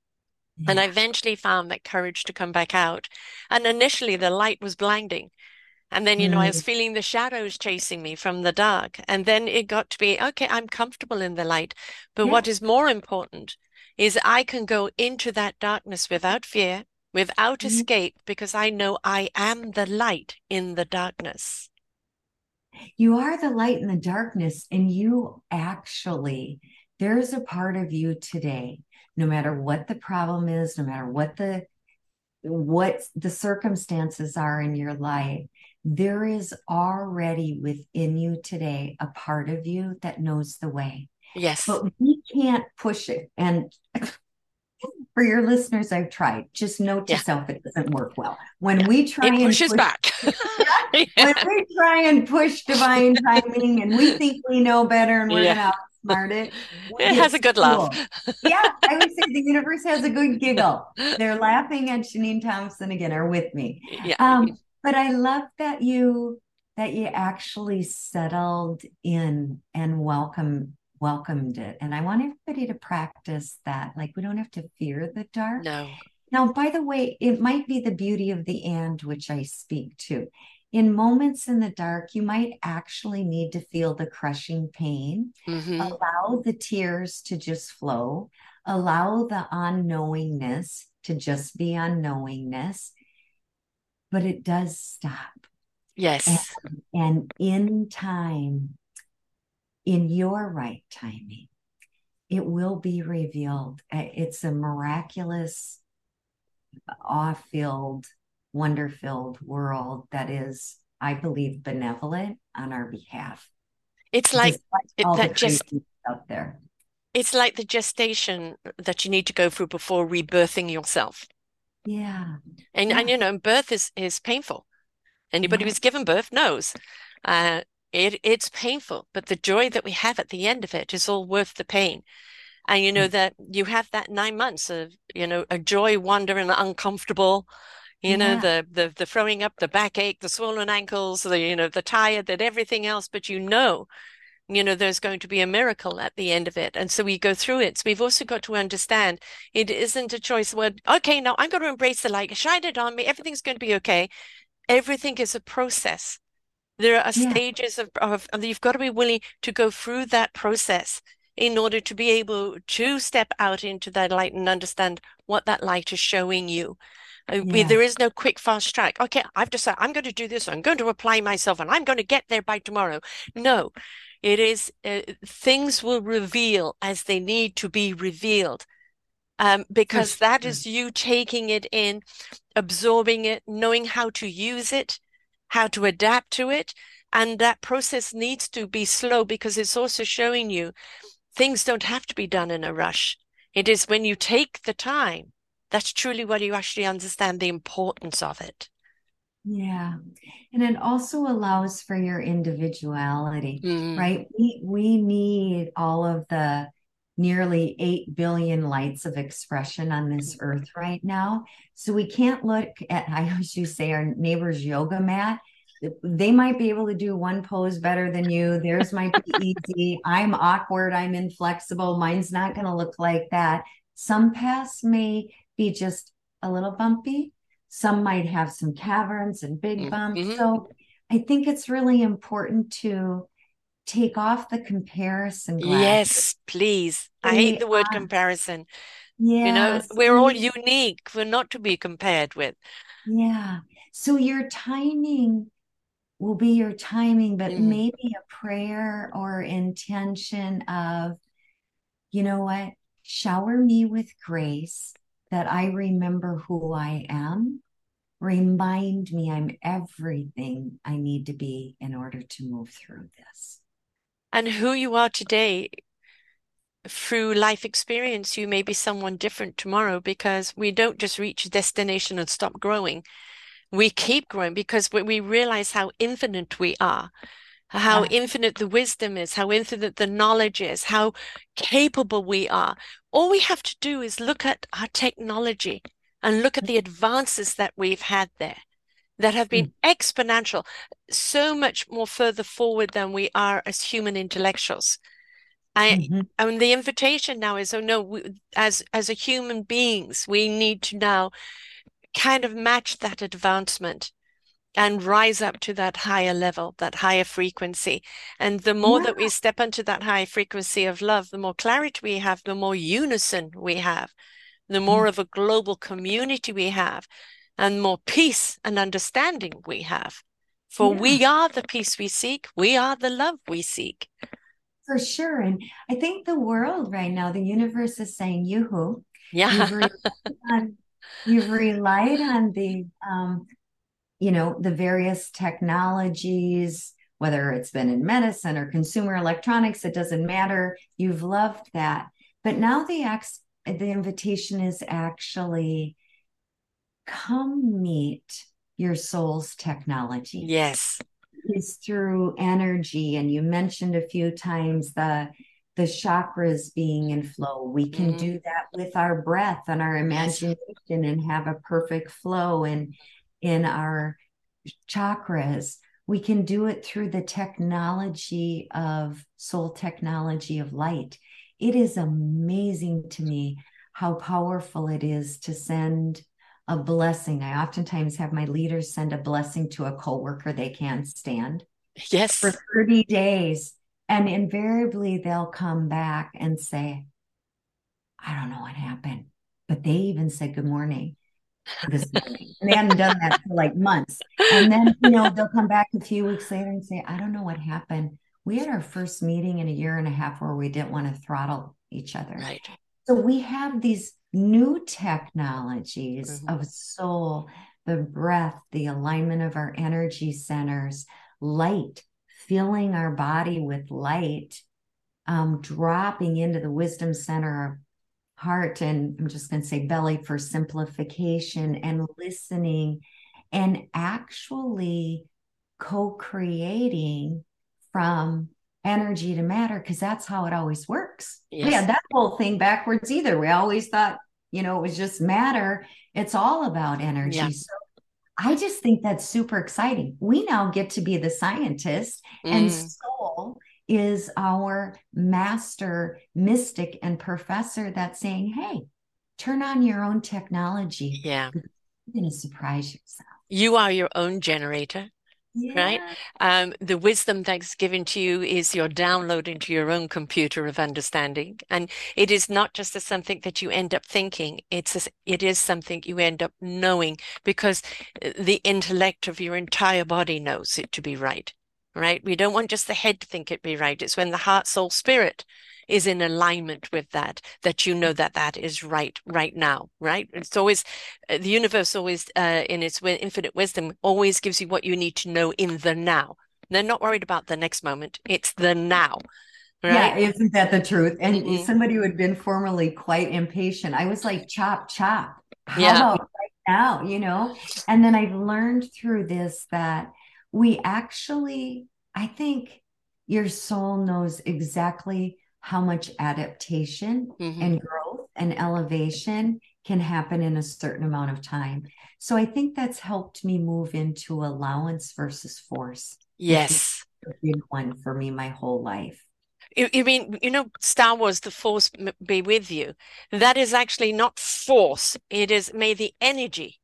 Yeah. And I eventually found that courage to come back out. And initially, the light was blinding. And then, you know, I was mm. feeling the shadows chasing me from the dark. And then it got to be, okay, I'm comfortable in the light. But yeah. what is more important is I can go into that darkness without fear, without mm-hmm. escape, because I know I am the light in the darkness. You are the light in the darkness, and you actually, there's a part of you today, no matter what the problem is, no matter what the what the circumstances are in your life, there is already within you today a part of you that knows the way. Yes. But we can't push it. And for your listeners, I've tried. Just note to yeah. self it doesn't work well. When yeah. we try it pushes and push, back. when we try and push divine timing and we think we know better and we're gonna outsmart it. It has a good laugh. yeah, I would say the universe has a good giggle. They're laughing at Janine Thompson again, are with me. Yeah. Um, but I love that you that you actually settled in and welcome welcomed it. And I want everybody to practice that. Like we don't have to fear the dark. No. Now, by the way, it might be the beauty of the and which I speak to. In moments in the dark, you might actually need to feel the crushing pain. Mm-hmm. Allow the tears to just flow. Allow the unknowingness to just be unknowingness but it does stop. Yes. And, and in time, in your right timing, it will be revealed. It's a miraculous, awe filled, wonder filled world that is, I believe, benevolent on our behalf. It's like it, that just out there. It's like the gestation that you need to go through before rebirthing yourself. Yeah. And yeah. and you know, birth is is painful. Anybody yeah. who's given birth knows. Uh, it it's painful, but the joy that we have at the end of it is all worth the pain. And you know mm. that you have that nine months of you know a joy, wonder, and uncomfortable. You yeah. know the the the throwing up, the backache, the swollen ankles, the you know the tired, that everything else. But you know you know there's going to be a miracle at the end of it. And so we go through it. So we've also got to understand it isn't a choice where okay now i'm going to embrace the light. Shine it on me. Everything's going to be okay. Everything is a process. There are yeah. stages of, of, you've got to be willing to go through that process in order to be able to step out into that light and understand what that light is showing you. Uh, yeah. we, there is no quick fast track. Okay i've decided i'm going to do this. I'm going to apply myself and i'm going to get there by tomorrow. No it is uh, things will reveal as they need to be revealed. Um, because that is you taking it in, absorbing it, knowing how to use it, how to adapt to it. And that process needs to be slow because it's also showing you things don't have to be done in a rush. It is when you take the time, that's truly what you actually understand the importance of it. Yeah. And it also allows for your individuality, mm-hmm. right? We we need all of the nearly 8 billion lights of expression on this earth right now. So we can't look at I always you say our neighbor's yoga mat. They might be able to do one pose better than you. Theirs might be easy. I'm awkward. I'm inflexible. Mine's not going to look like that. Some paths may be just a little bumpy some might have some caverns and big mm-hmm. bumps. Mm-hmm. So I think it's really important to take off the comparison. Glasses. Yes, please. I hate the word comparison. Yeah. You know, we're all unique. We're not to be compared with. Yeah. So your timing will be your timing, but mm. maybe a prayer or intention of, you know what, shower me with grace that I remember who I am. Remind me I'm everything I need to be in order to move through this. And who you are today through life experience, you may be someone different tomorrow because we don't just reach a destination and stop growing. We keep growing because we realize how infinite we are, how yeah. infinite the wisdom is, how infinite the knowledge is, how capable we are. All we have to do is look at our technology and look at the advances that we've had there that have been mm. exponential, so much more further forward than we are as human intellectuals. I, mm-hmm. and the invitation now is, oh no, we, as as a human beings, we need to now kind of match that advancement and rise up to that higher level, that higher frequency. And the more yeah. that we step into that high frequency of love, the more clarity we have, the more unison we have, the more mm-hmm. of a global community we have, and more peace and understanding we have. For yeah. we are the peace we seek, we are the love we seek. For sure. And I think the world right now, the universe is saying, yoo-hoo. Yeah. You've relied on, you've relied on the, um, you know, the various technologies, whether it's been in medicine or consumer electronics, it doesn't matter. You've loved that. But now the ex- the invitation is actually come meet your soul's technology. Yes is through energy and you mentioned a few times the the chakras being in flow we can mm-hmm. do that with our breath and our imagination yes. and have a perfect flow in in our chakras we can do it through the technology of soul technology of light it is amazing to me how powerful it is to send a blessing. I oftentimes have my leaders send a blessing to a coworker they can't stand. Yes. For 30 days. And invariably they'll come back and say, I don't know what happened. But they even said good morning morning. and they hadn't done that for like months. And then, you know, they'll come back a few weeks later and say, I don't know what happened. We had our first meeting in a year and a half where we didn't want to throttle each other. Right. So we have these new technologies mm-hmm. of soul, the breath, the alignment of our energy centers, light, filling our body with light, um, dropping into the wisdom center of heart, and I'm just going to say belly for simplification, and listening and actually co creating from energy to matter because that's how it always works. Yes. Yeah, that whole thing backwards either. We always thought, you know, it was just matter. It's all about energy. Yeah. So I just think that's super exciting. We now get to be the scientist, mm. and soul is our master mystic and professor that's saying, hey, turn on your own technology. Yeah. You're going to surprise yourself. You are your own generator yeah. right? Um, the wisdom that's given to you is your download into your own computer of understanding, and it is not just a, something that you end up thinking. It's a, it is something you end up knowing because uh, the intellect of your entire body knows it to be right. Right? We don't want just the head to think it be right. It's when the heart, soul, spirit is in alignment with that, that you know that that is right right now, right? It's always, uh, the universe always, uh, in its infinite wisdom, always gives you what you need to know in the now. They're not worried about the next moment. It's the now. Right? Yeah, isn't that the truth? And mm-hmm. somebody who had been formerly quite impatient, I was like, chop, chop. How yeah. about right now? You know? And then I've learned through this that we actually, I think your soul knows exactly how much adaptation mm-hmm. and growth and elevation can happen in a certain amount of time. So I think that's helped me move into allowance versus force. Yes. A big one for me my whole life. You, mean, you know, Star Wars, the force be with you. That is actually not force. It is may the energy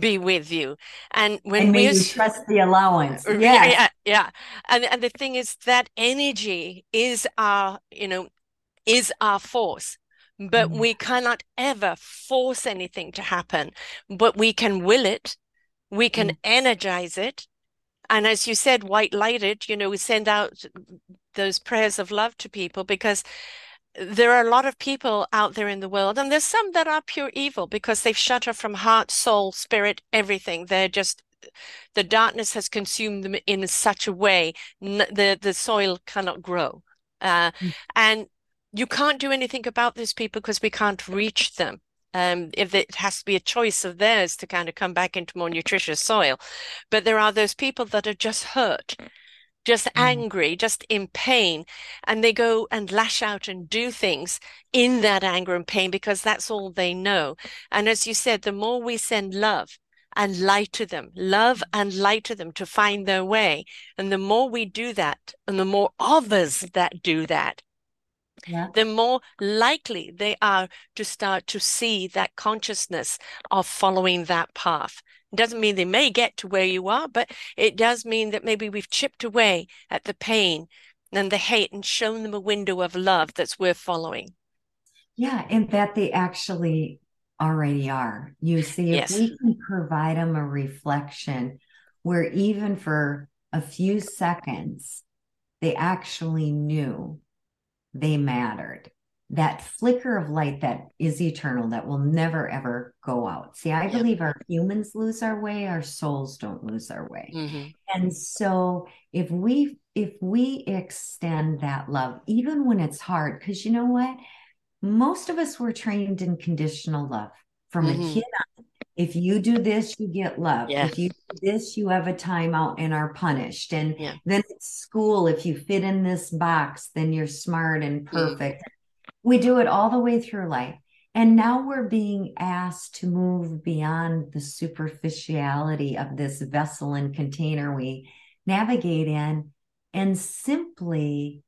be with you. And when we trust the allowance. Yeah. yeah, yeah. And and the thing is that energy is our, you know, is our force. but mm. we cannot ever force anything to happen. But we can will it, we can mm. energize it. And as you said, white lighted, you know, we send out those prayers of love to people because there are a lot of people out there in the world, and there's some that are pure evil because they've shut off from heart, soul, spirit, everything. They're just the darkness has consumed them in such a way the the soil cannot grow, uh, mm. and you can't do anything about these people because we can't reach them. Um, if it has to be a choice of theirs to kind of come back into more nutritious soil, but there are those people that are just hurt just mm. angry, just in pain. And they go and lash out and do things in that anger and pain because that's all they know. And as you said, the more we send love and light to them, love and light to them to find their way. And the more we do that, and the more us that do that, yeah. the more likely they are to start to see that consciousness of following that path. It doesn't mean they may get to where you are, but it does mean that maybe we've chipped away at the pain and the hate and shown them a window of love that's worth following. Yeah, and that they actually already are. You see, if yes. we can provide them a reflection where even for a few seconds, they actually knew they mattered. That flicker of light that is eternal that will never ever go out. See i believe our humans lose our way our souls don't lose our way. Mm-hmm. and so if we if we extend that love even when it's hard because you know what? Most of us were trained in conditional love from mm-hmm. a kid on if you do this you get love yeah. if you do this you have a timeout and are punished and yeah. then at school if you fit in this box then you're smart and perfect mm-hmm we do it all the way through life. And now we're being asked to move beyond the superficiality of this vessel and container we navigate in and simply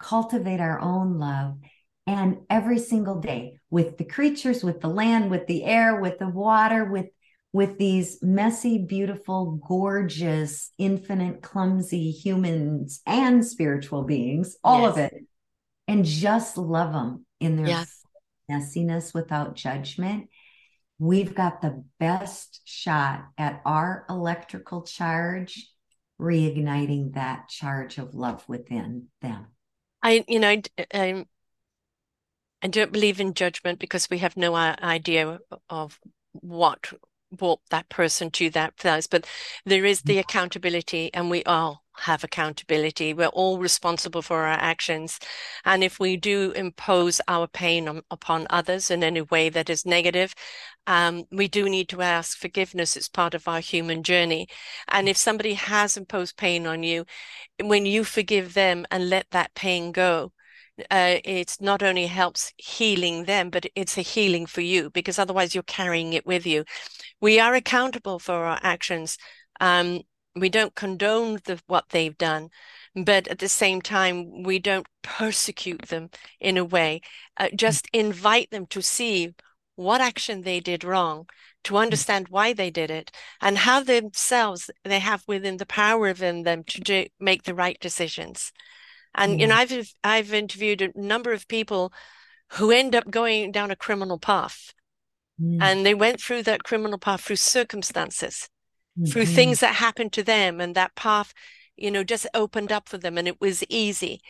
cultivate our own love. And every single day with the creatures, with the land, with the air, with the water, with with these messy, beautiful, gorgeous, infinite, clumsy humans and spiritual beings, all yes. of it and just love them in their yeah. messiness without judgment, we've got the best shot at our electrical charge reigniting that charge of love within them. I, you know, I, I, I don't believe in judgment because we have no idea of what brought that person to that place. But there is the accountability, and we all have accountability. We're all responsible for our actions. And if we do impose our pain on, upon others in any way that is negative, um, we do need to ask forgiveness. It's part of our human journey. And if somebody has imposed pain on you, when you forgive them and let that pain go, uh, it not only helps healing them, but it's a healing for you because otherwise you're carrying it with you. We are accountable for our actions. Um, we don't condone the, what they've done, but at the same time, we don't persecute them in a way. Uh, just invite them to see what action they did wrong, to understand why they did it, and how themselves they have within the power within them to do, make the right decisions. And mm. you know, I've I've interviewed a number of people who end up going down a criminal path, mm. and they went through that criminal path through circumstances mm-hmm. through things that happened to them. And that path you know just opened up for them and it was easy.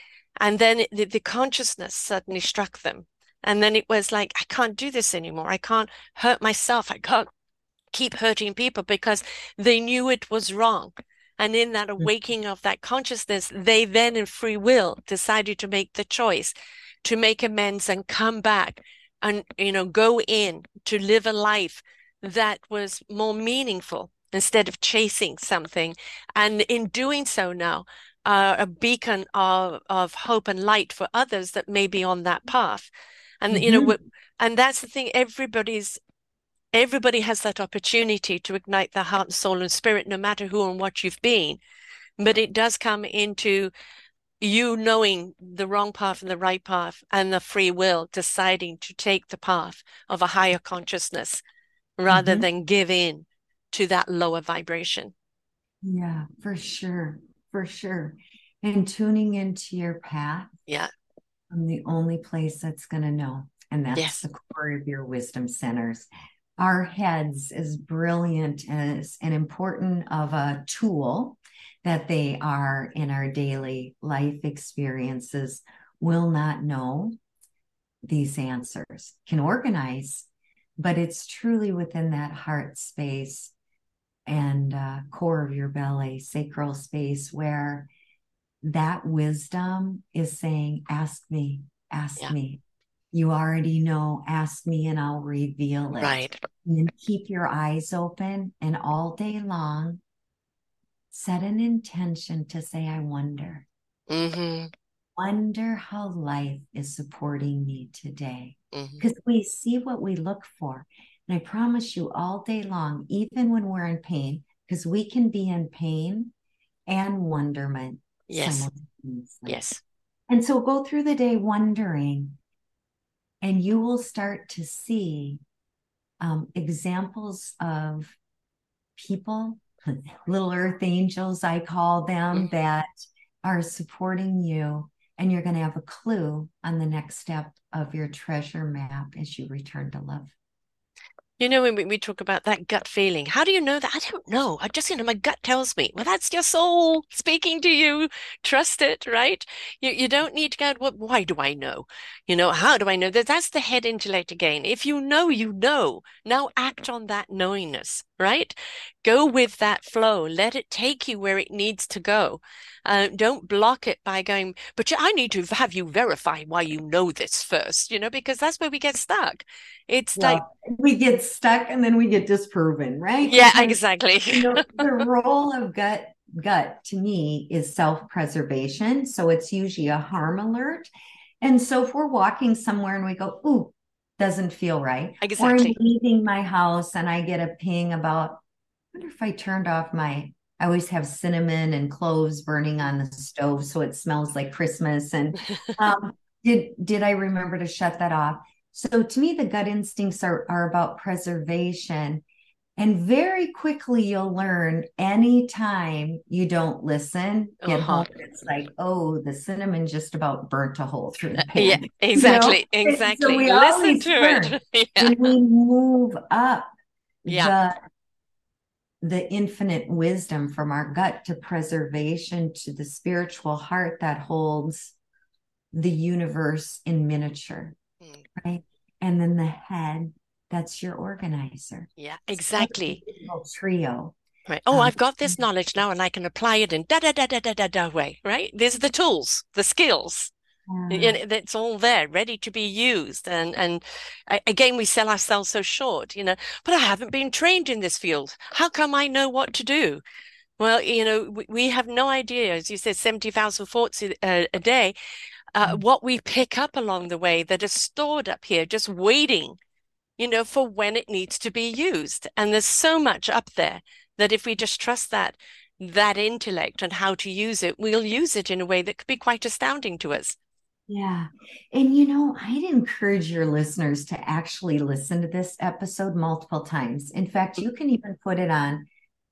And then it, the, the consciousness suddenly struck them. And then it was like i can't do this anymore. I can't hurt myself. I can't keep hurting people because they knew it was wrong and in that mm. awakening of that consciousness they then in free will decided to make the choice to make amends and come back and you know go in to live a life that was more meaningful instead of chasing something. And in doing so now, uh, a beacon of, of hope and light for others that may be on that path. And, mm-hmm. you know, mm-hmm. and that's the thing, everybody's, everybody has that opportunity to ignite their heart and soul and spirit, no matter who and what you've been. But it does come into you knowing the wrong path and the right path and the free will deciding to take the path of a higher consciousness rather mm-hmm. than give in to that lower vibration. Yeah, for sure. For sure. And tuning into your path. Yeah. I'm the only place that's going to know. And that's yes. the core of your wisdom centers. Our heads, as brilliant as and important of a tool that they are in our daily life experiences, will not know these answers, can organize, but it's truly within that heart space and uh, core of your belly, sacral space, where that wisdom is saying, Ask me, ask yeah. me. You already know, ask me and I'll reveal it. Right. And keep your eyes open and all day long, set an intention to say, I wonder. Mm-hmm. Wonder how life is supporting me today. Because mm-hmm. we see what we look for. And I promise you, all day long, even when we're in pain, because we can be in pain and wonderment Yes. Yes. And so go through the day wondering, and you will start to see um, examples of people, little earth angels, I call them, mm-hmm. that are supporting you. And you're going to have a clue on the next step of your treasure map as you return to love. You know, when we, we talk about that gut feeling, how do you know that? I don't know. I just, you know, my gut tells me. Well, that's your soul speaking to you. Trust it, right? You, you don't need to go, well, why do I know? You know, how do I know that? That's the head intellect again. If you know, you know. Now act on that knowingness, right? Go with that flow. Let it take you where it needs to go. Uh, don't block it by going, but I need to have you verify why you know this first, you know, because that's where we get stuck. It's like we get stuck and then we get disproven, right? Yeah, because, exactly. you know, the role of gut gut to me is self-preservation. So it's usually a harm alert. And so if we're walking somewhere and we go, ooh, doesn't feel right. Exactly. Or I'm leaving my house and I get a ping about, I wonder if I turned off my I always have cinnamon and cloves burning on the stove so it smells like Christmas. And um, did did I remember to shut that off? So to me, the gut instincts are, are about preservation. And very quickly you'll learn anytime you don't listen, get uh-huh. home, it's like, oh, the cinnamon just about burnt a hole through the pan. Yeah, exactly. You know? Exactly. So we listen to it. yeah. And we move up yeah. the the infinite wisdom from our gut to preservation to the spiritual heart that holds the universe in miniature. Mm. Right. And then the head that's your organizer. Yeah, exactly. Trio. Right. Oh, um, I've got this knowledge now and I can apply it in da da da da da da da way, right? These are the tools, the skills. It's all there, ready to be used. And and again, we sell ourselves so short, you know. But I haven't been trained in this field. How come I know what to do? Well, you know, we, we have no idea. As you said, seventy thousand thoughts a, a day. Uh, mm. What we pick up along the way that is stored up here, just waiting you know, for when it needs to be used. And there's so much up there that if we just trust that, that intellect and how to use it, we'll use it in a way that could be quite astounding to us. Yeah. And you know, I'd encourage your listeners to actually listen to this episode multiple times. In fact, you can even put it on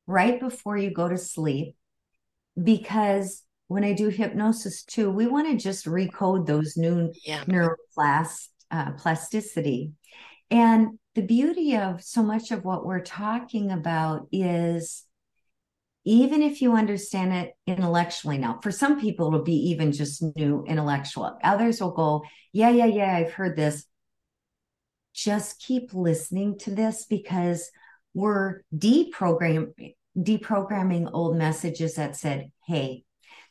right before you go to sleep because when I do hypnosis too, we want to just recode those new yeah. neuroplasticity. Uh, plasticity and the beauty of so much of what we're talking about is even if you understand it intellectually now, for some people, it'll be even just new intellectual. Others will go, Yeah, yeah, yeah, I've heard this. Just keep listening to this because we're deprogramming deprogramming old messages that said, Hey,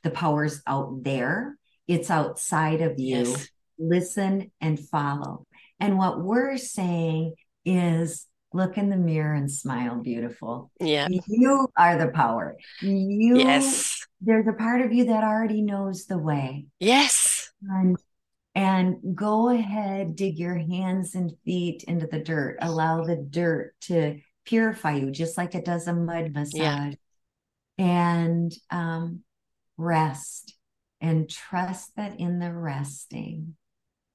the power's out there, it's outside of you. Yes. Listen and follow. And what we're saying is look in the mirror and smile beautiful. Yeah. You are the power. You Yes. There's a part of you that already knows the way. Yes. And and go ahead, dig your hands and feet into the dirt. Allow the dirt to purify you, just like it does a mud massage. Yeah. And um, rest and trust that in the resting,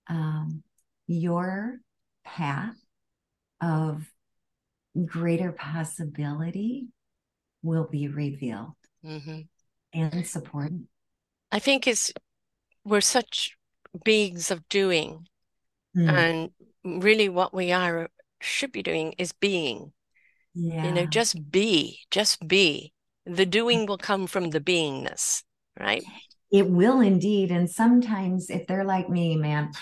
um, your path of greater possibility will be revealed mm-hmm. and supported. I think is we're such beings of doing. Mm. And really, what we are should be doing is being. Yeah. You know, just be, just be. The doing will come from the beingness, right? It will indeed. And sometimes, if they're like me, man,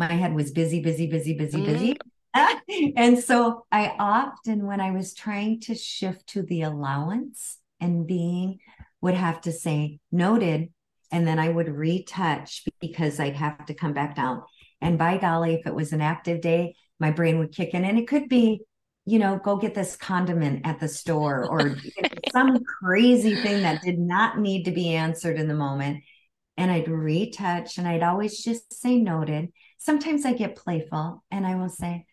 my head was busy, busy, busy, busy, Mhm. busy. and so I often, when I was trying to shift to the allowance and being, would have to say noted, and then I would retouch because I'd have to come back down. And by golly, if it was an active day, my brain would kick in, and it could be, you know, go get this condiment at the store or some crazy thing that did not need to be answered in the moment. And I'd retouch, and I'd always just say noted. Sometimes I get playful, and I will say,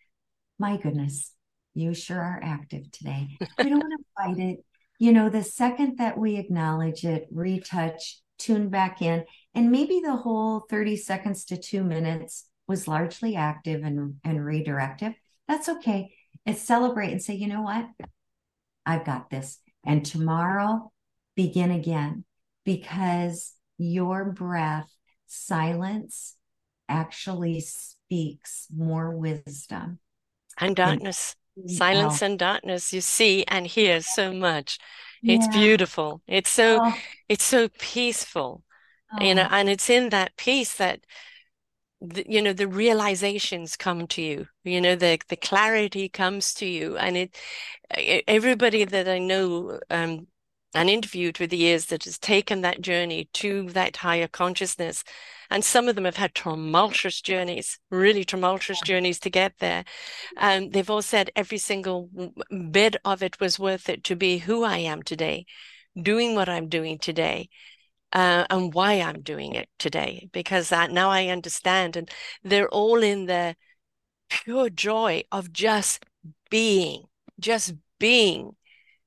my goodness, you sure are active today. We don't want to fight it. You know, the second that we acknowledge it, retouch, tune back in, and maybe the whole 30 seconds to two minutes was largely active and, and redirective. That's okay. It's celebrate and say, you know what? I've got this. And tomorrow, begin again because your breath, silence actually speaks more wisdom And darkness, silence and darkness, you see and hear so much. It's Yeah. beautiful. It's so Oh, it's so peaceful, you know, oh, and it's in that peace that the, you know the realizations come to you. You know, the the clarity comes to you, and it everybody that I know um and interviewed through the years that has taken that journey to that higher consciousness, and some of them have had tumultuous journeys, really tumultuous journeys to get there. Um, they've all said every single bit of it was worth it to be who I am today, doing what I'm doing today, uh, and why I'm doing it today, because that now I understand. And they're all in the pure joy of just being, just being,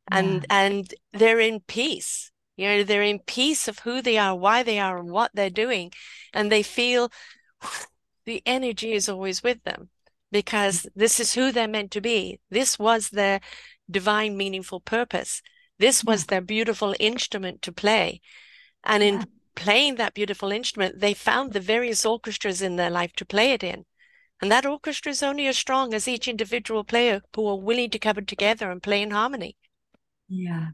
and and they're in peace. You know, they're in peace of who they are, why they are, and what they're doing, and they feel the energy is always with them because this is who they're meant to be. This was their divine, meaningful purpose. This was their beautiful instrument to play. And in Yeah. playing that beautiful instrument, they found the various orchestras in their life to play it in. And that orchestra is only as strong as each individual player who are willing to come together and play in harmony. Yeah.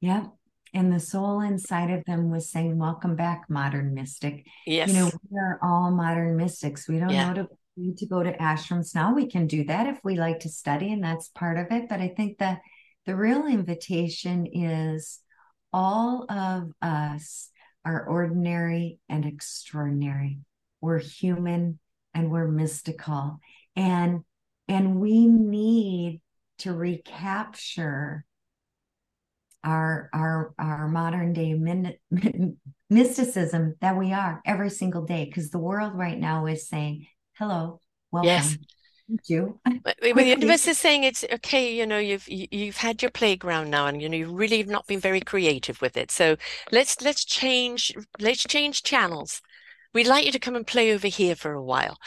Yep. And the soul inside of them was saying, Welcome back, modern mystic. Yes. You know, we are all modern mystics. We don't Yeah. know to need to go to ashrams now. We can do that if we like to study, and that's part of it. But I think that the real invitation is all of us are ordinary and extraordinary. We're human and we're mystical. And and we need to recapture our our our modern day min, mysticism that we are every single day because the world right now is saying hello welcome Yes. Thank you But the universe is saying it's okay, you know, you've you- you've had your playground now, and you know you've really not been very creative with it. So let's let's change let's change channels. We'd like you to come and play over here for a while,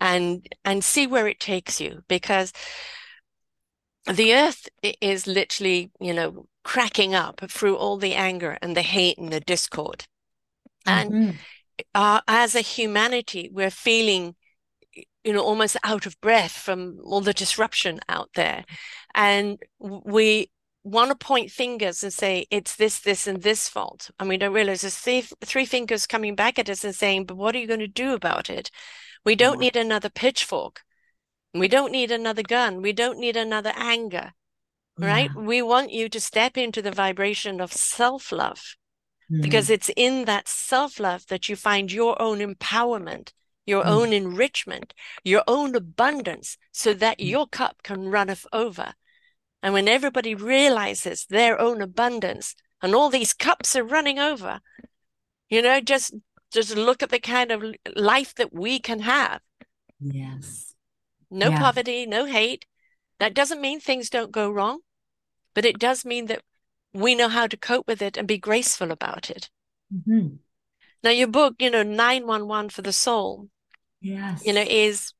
and and see where it takes you, because the earth is literally, you know, cracking up through all the anger and the hate and the discord. And Mhm. uh, as a humanity, we're feeling, you know, almost out of breath from all the disruption out there. And we want to point fingers and say, it's this, this, and this fault. And we don't realize there's three, three fingers coming back at us and saying, but what are you going to do about it? We don't need another pitchfork. We don't need another gun. We don't need another anger, right? Yeah. We want you to step into the vibration of self-love Mhm. because it's in that self-love that you find your own empowerment, your Mm. own enrichment, your own abundance, so that Mm. your cup can runneth over. And when everybody realizes their own abundance and all these cups are running over, you know, just just look at the kind of life that we can have. yes No Yeah. poverty, no hate. That doesn't mean things don't go wrong, but it does mean that we know how to cope with it and be graceful about it. Mhm. Now, your book, you know, 911 for the soul, yes you know, is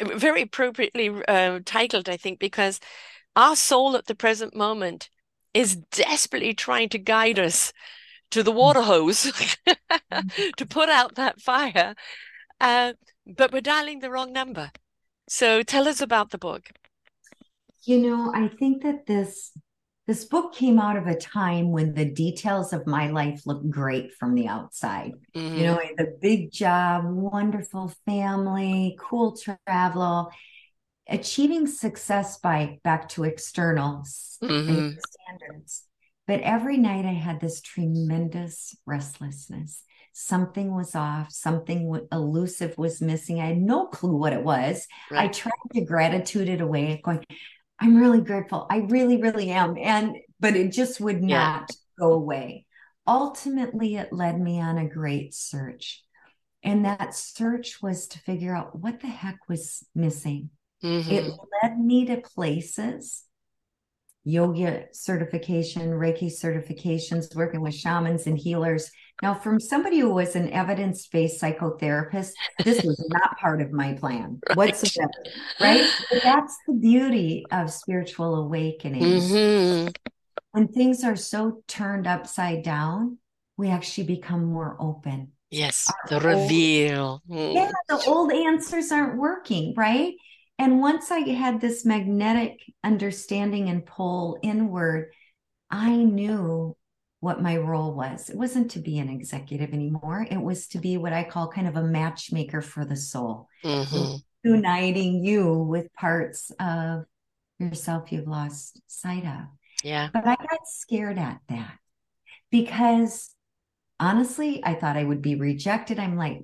very appropriately uh, titled, I think, because our soul at the present moment is desperately trying to guide us to the water hose to put out that fire. Uh, but we're dialing the wrong number. So tell us about the book. You know, I think that this this book came out of a time when the details of my life looked great from the outside. Mm-hmm. You know, the big job, wonderful family, cool travel, achieving success by back to external mm-hmm. standards. But every night I had this tremendous restlessness. Something was off, something elusive was missing. I had no clue what it was. Right. I tried to gratitude it away, going, I'm really grateful. I really, really am. And, but it just would not yeah. go away. Ultimately, it led me on a great search. And that search was to figure out what the heck was missing. Mm-hmm. It led me to places yoga certification, Reiki certifications, working with shamans and healers. Now, from somebody who was an evidence based psychotherapist, this was not part of my plan right. whatsoever. Right. But that's the beauty of spiritual awakening. Mm-hmm. When things are so turned upside down, we actually become more open. Yes, Our the reveal. Old, mm. yeah, the old answers aren't working, right? And once I had this magnetic understanding and pull inward, I knew what my role was. It wasn't to be an executive anymore. It was to be what I call kind of a matchmaker for the soul, mm-hmm. uniting you with parts of yourself you've lost sight of. Yeah. But I got scared at that because honestly, I thought I would be rejected. I'm like,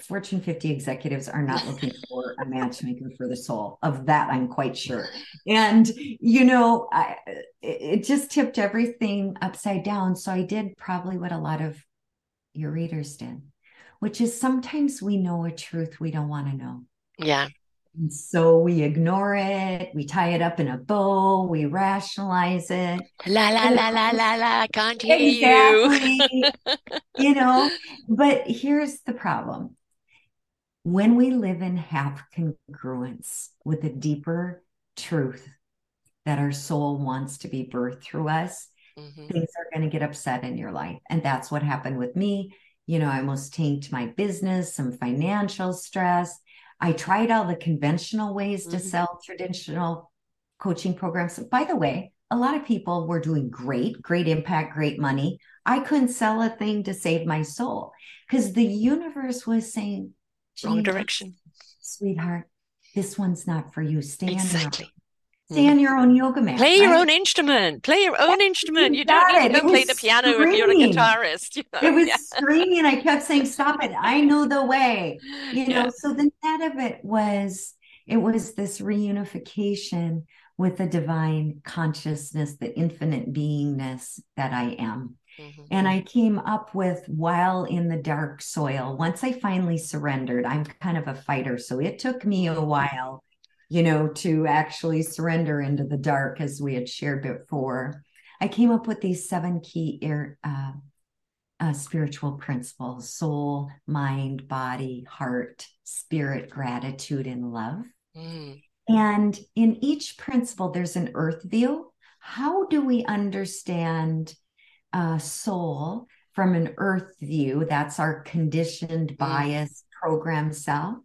Fortune 50 executives are not looking for a matchmaker for the soul. Of that, I'm quite sure. And, you know, I, it just tipped everything upside down. So I did probably what a lot of your readers did, which is sometimes we know a truth we don't want to know. Yeah. And so we ignore it, we tie it up in a bow, we rationalize it. La la la la la la, can't hear exactly. you. you know, but here's the problem. When we live in half congruence with the deeper truth that our soul wants to be birthed through us, mm-hmm. things are going to get upset in your life. And that's what happened with me. You know, I almost tanked my business, some financial stress I tried all the conventional ways to mm-hmm. sell traditional coaching programs. By the way, a lot of people were doing great, great impact, great money. I couldn't sell a thing to save my soul because the universe was saying, wrong direction. Sweetheart, this one's not for you. Stay exactly. Stay on your own yoga mat. Play your own instrument. Play your own instrument. You, you don't need to go play the piano screaming. if you're a guitarist. You know? It was yeah. screaming. I kept saying, "Stop it! I know the way." You know. Yeah. So the net of it was it was this reunification with the divine consciousness, the infinite beingness that I am. Mm-hmm. And I came up with while in the dark soil. Once I finally surrendered, I'm kind of a fighter. So it took me a while you know, to actually surrender into the dark, as we had shared before. I came up with these seven key air, uh, uh, spiritual principles soul, mind, body, heart, spirit, gratitude, and love. Mm. And in each principle, there's an earth view. How do we understand uh, soul from an earth view? That's our conditioned, mm. biased, programmed self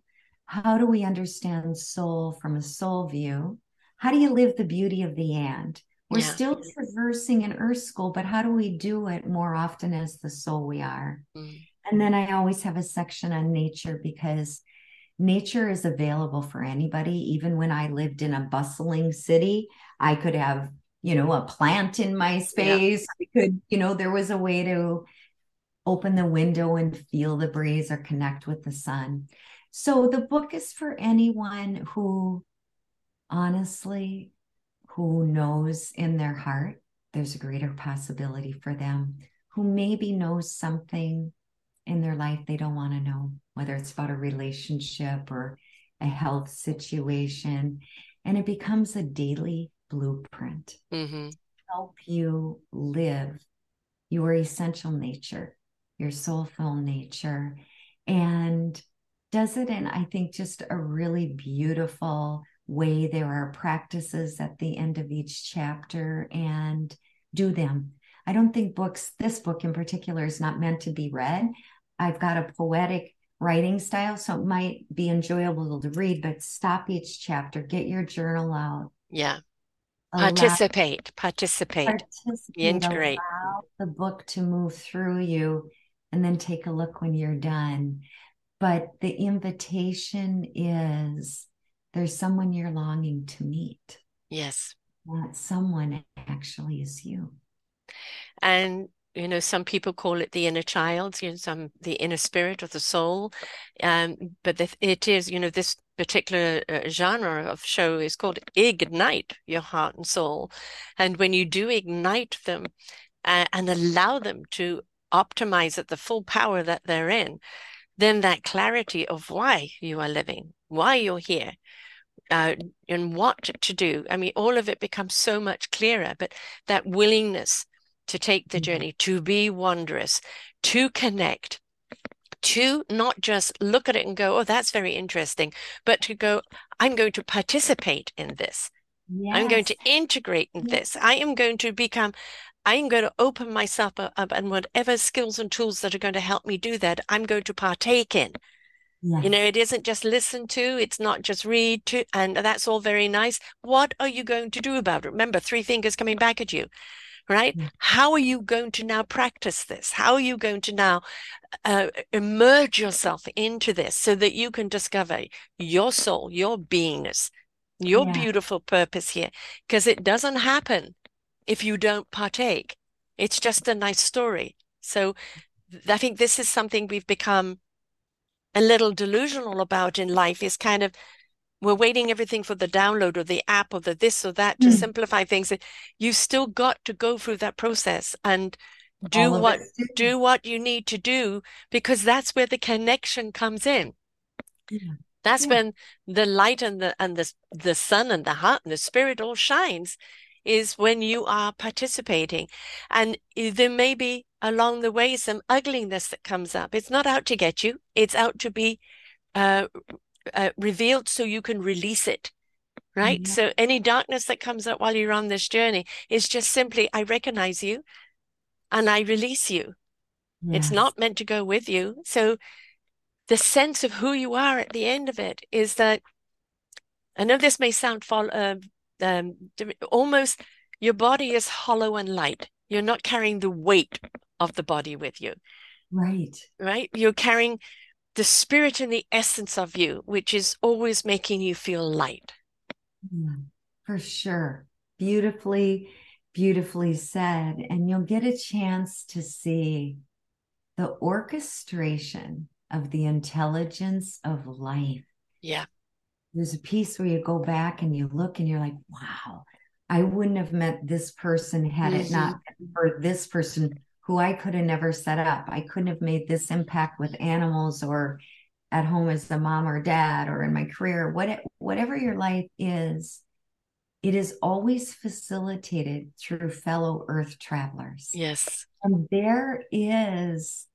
how do we understand soul from a soul view? How do you live the beauty of the and? We're yeah. still traversing an earth school, but how do we do it more often as the soul we are? Mm. And then I always have a section on nature because nature is available for anybody. Even when I lived in a bustling city, I could have, you know, a plant in my space. Yeah. I could, you know, there was a way to open the window and feel the breeze or connect with the sun. So the book is for anyone who honestly who knows in their heart there's a greater possibility for them who maybe knows something in their life they don't want to know whether it's about a relationship or a health situation and it becomes a daily blueprint mm-hmm. help you live your essential nature your soulful nature and does it in, I think, just a really beautiful way. There are practices at the end of each chapter and do them. I don't think books, this book in particular, is not meant to be read. I've got a poetic writing style, so it might be enjoyable to read, but stop each chapter, get your journal out. Yeah. Participate, participate, participate, integrate. Allow the book to move through you and then take a look when you're done. But the invitation is there's someone you're longing to meet. Yes. That someone actually is you. And you know some people call it the inner child you know some the inner spirit or the soul um but the, it is you know this particular uh, genre of show is called ignite your heart and soul and when you do ignite them uh, and allow them to optimize at the full power that they're in then that clarity of why you are living why you're here uh, and what to do. I mean, all of it becomes so much clearer, but that willingness to take the mm-hmm. journey, to be wondrous, to connect, to not just look at it and go, oh, that's very interesting, but to go, I'm going to participate in this. Yes. I'm going to integrate in yes. this. I am going to become, I am going to open myself up, and whatever skills and tools that are going to help me do that, I'm going to partake in. Yes. You know, it isn't just listen to, it's not just read to, and that's all very nice. What are you going to do about it? Remember, three fingers coming back at you, right? Mm. How are you going to now practice this? How are you going to now uh, emerge yourself into this so that you can discover your soul, your beingness, your yeah. beautiful purpose here? Because it doesn't happen if you don't partake. It's just a nice story. So I think this is something we've become a little delusional about in life is kind of we're waiting everything for the download or the app or the this or that to mm. simplify things You've still got to go through that process and do what do what you need to do because that's where the connection comes in yeah. that's yeah. when the light and the and the the sun and the heart and the spirit all shines is when you are participating and there may be along the way some ugliness that comes up. It's not out to get you, it's out to be uh, uh, revealed so you can release it. Right. Mm-hmm. So any darkness that comes up while you're on this journey is just simply, I recognize you and I release you. Yes. It's not meant to go with you. So the sense of who you are at the end of it is that I know this may sound fall, uh, um, almost your body is hollow and light. You're not carrying the weight of the body with you. Right. Right. You're carrying the spirit and the essence of you, which is always making you feel light. For sure. Beautifully, beautifully said. And you'll get a chance to see the orchestration of the intelligence of life. Yeah. There's a piece where you go back and you look and you're like, wow, I wouldn't have met this person had mm-hmm. it not mm-hmm. for this person who I could have never set up. I couldn't have made this impact with animals or at home as a mom or dad or in my career, what, whatever your life is, it is always facilitated through fellow earth travelers. Yes. And there is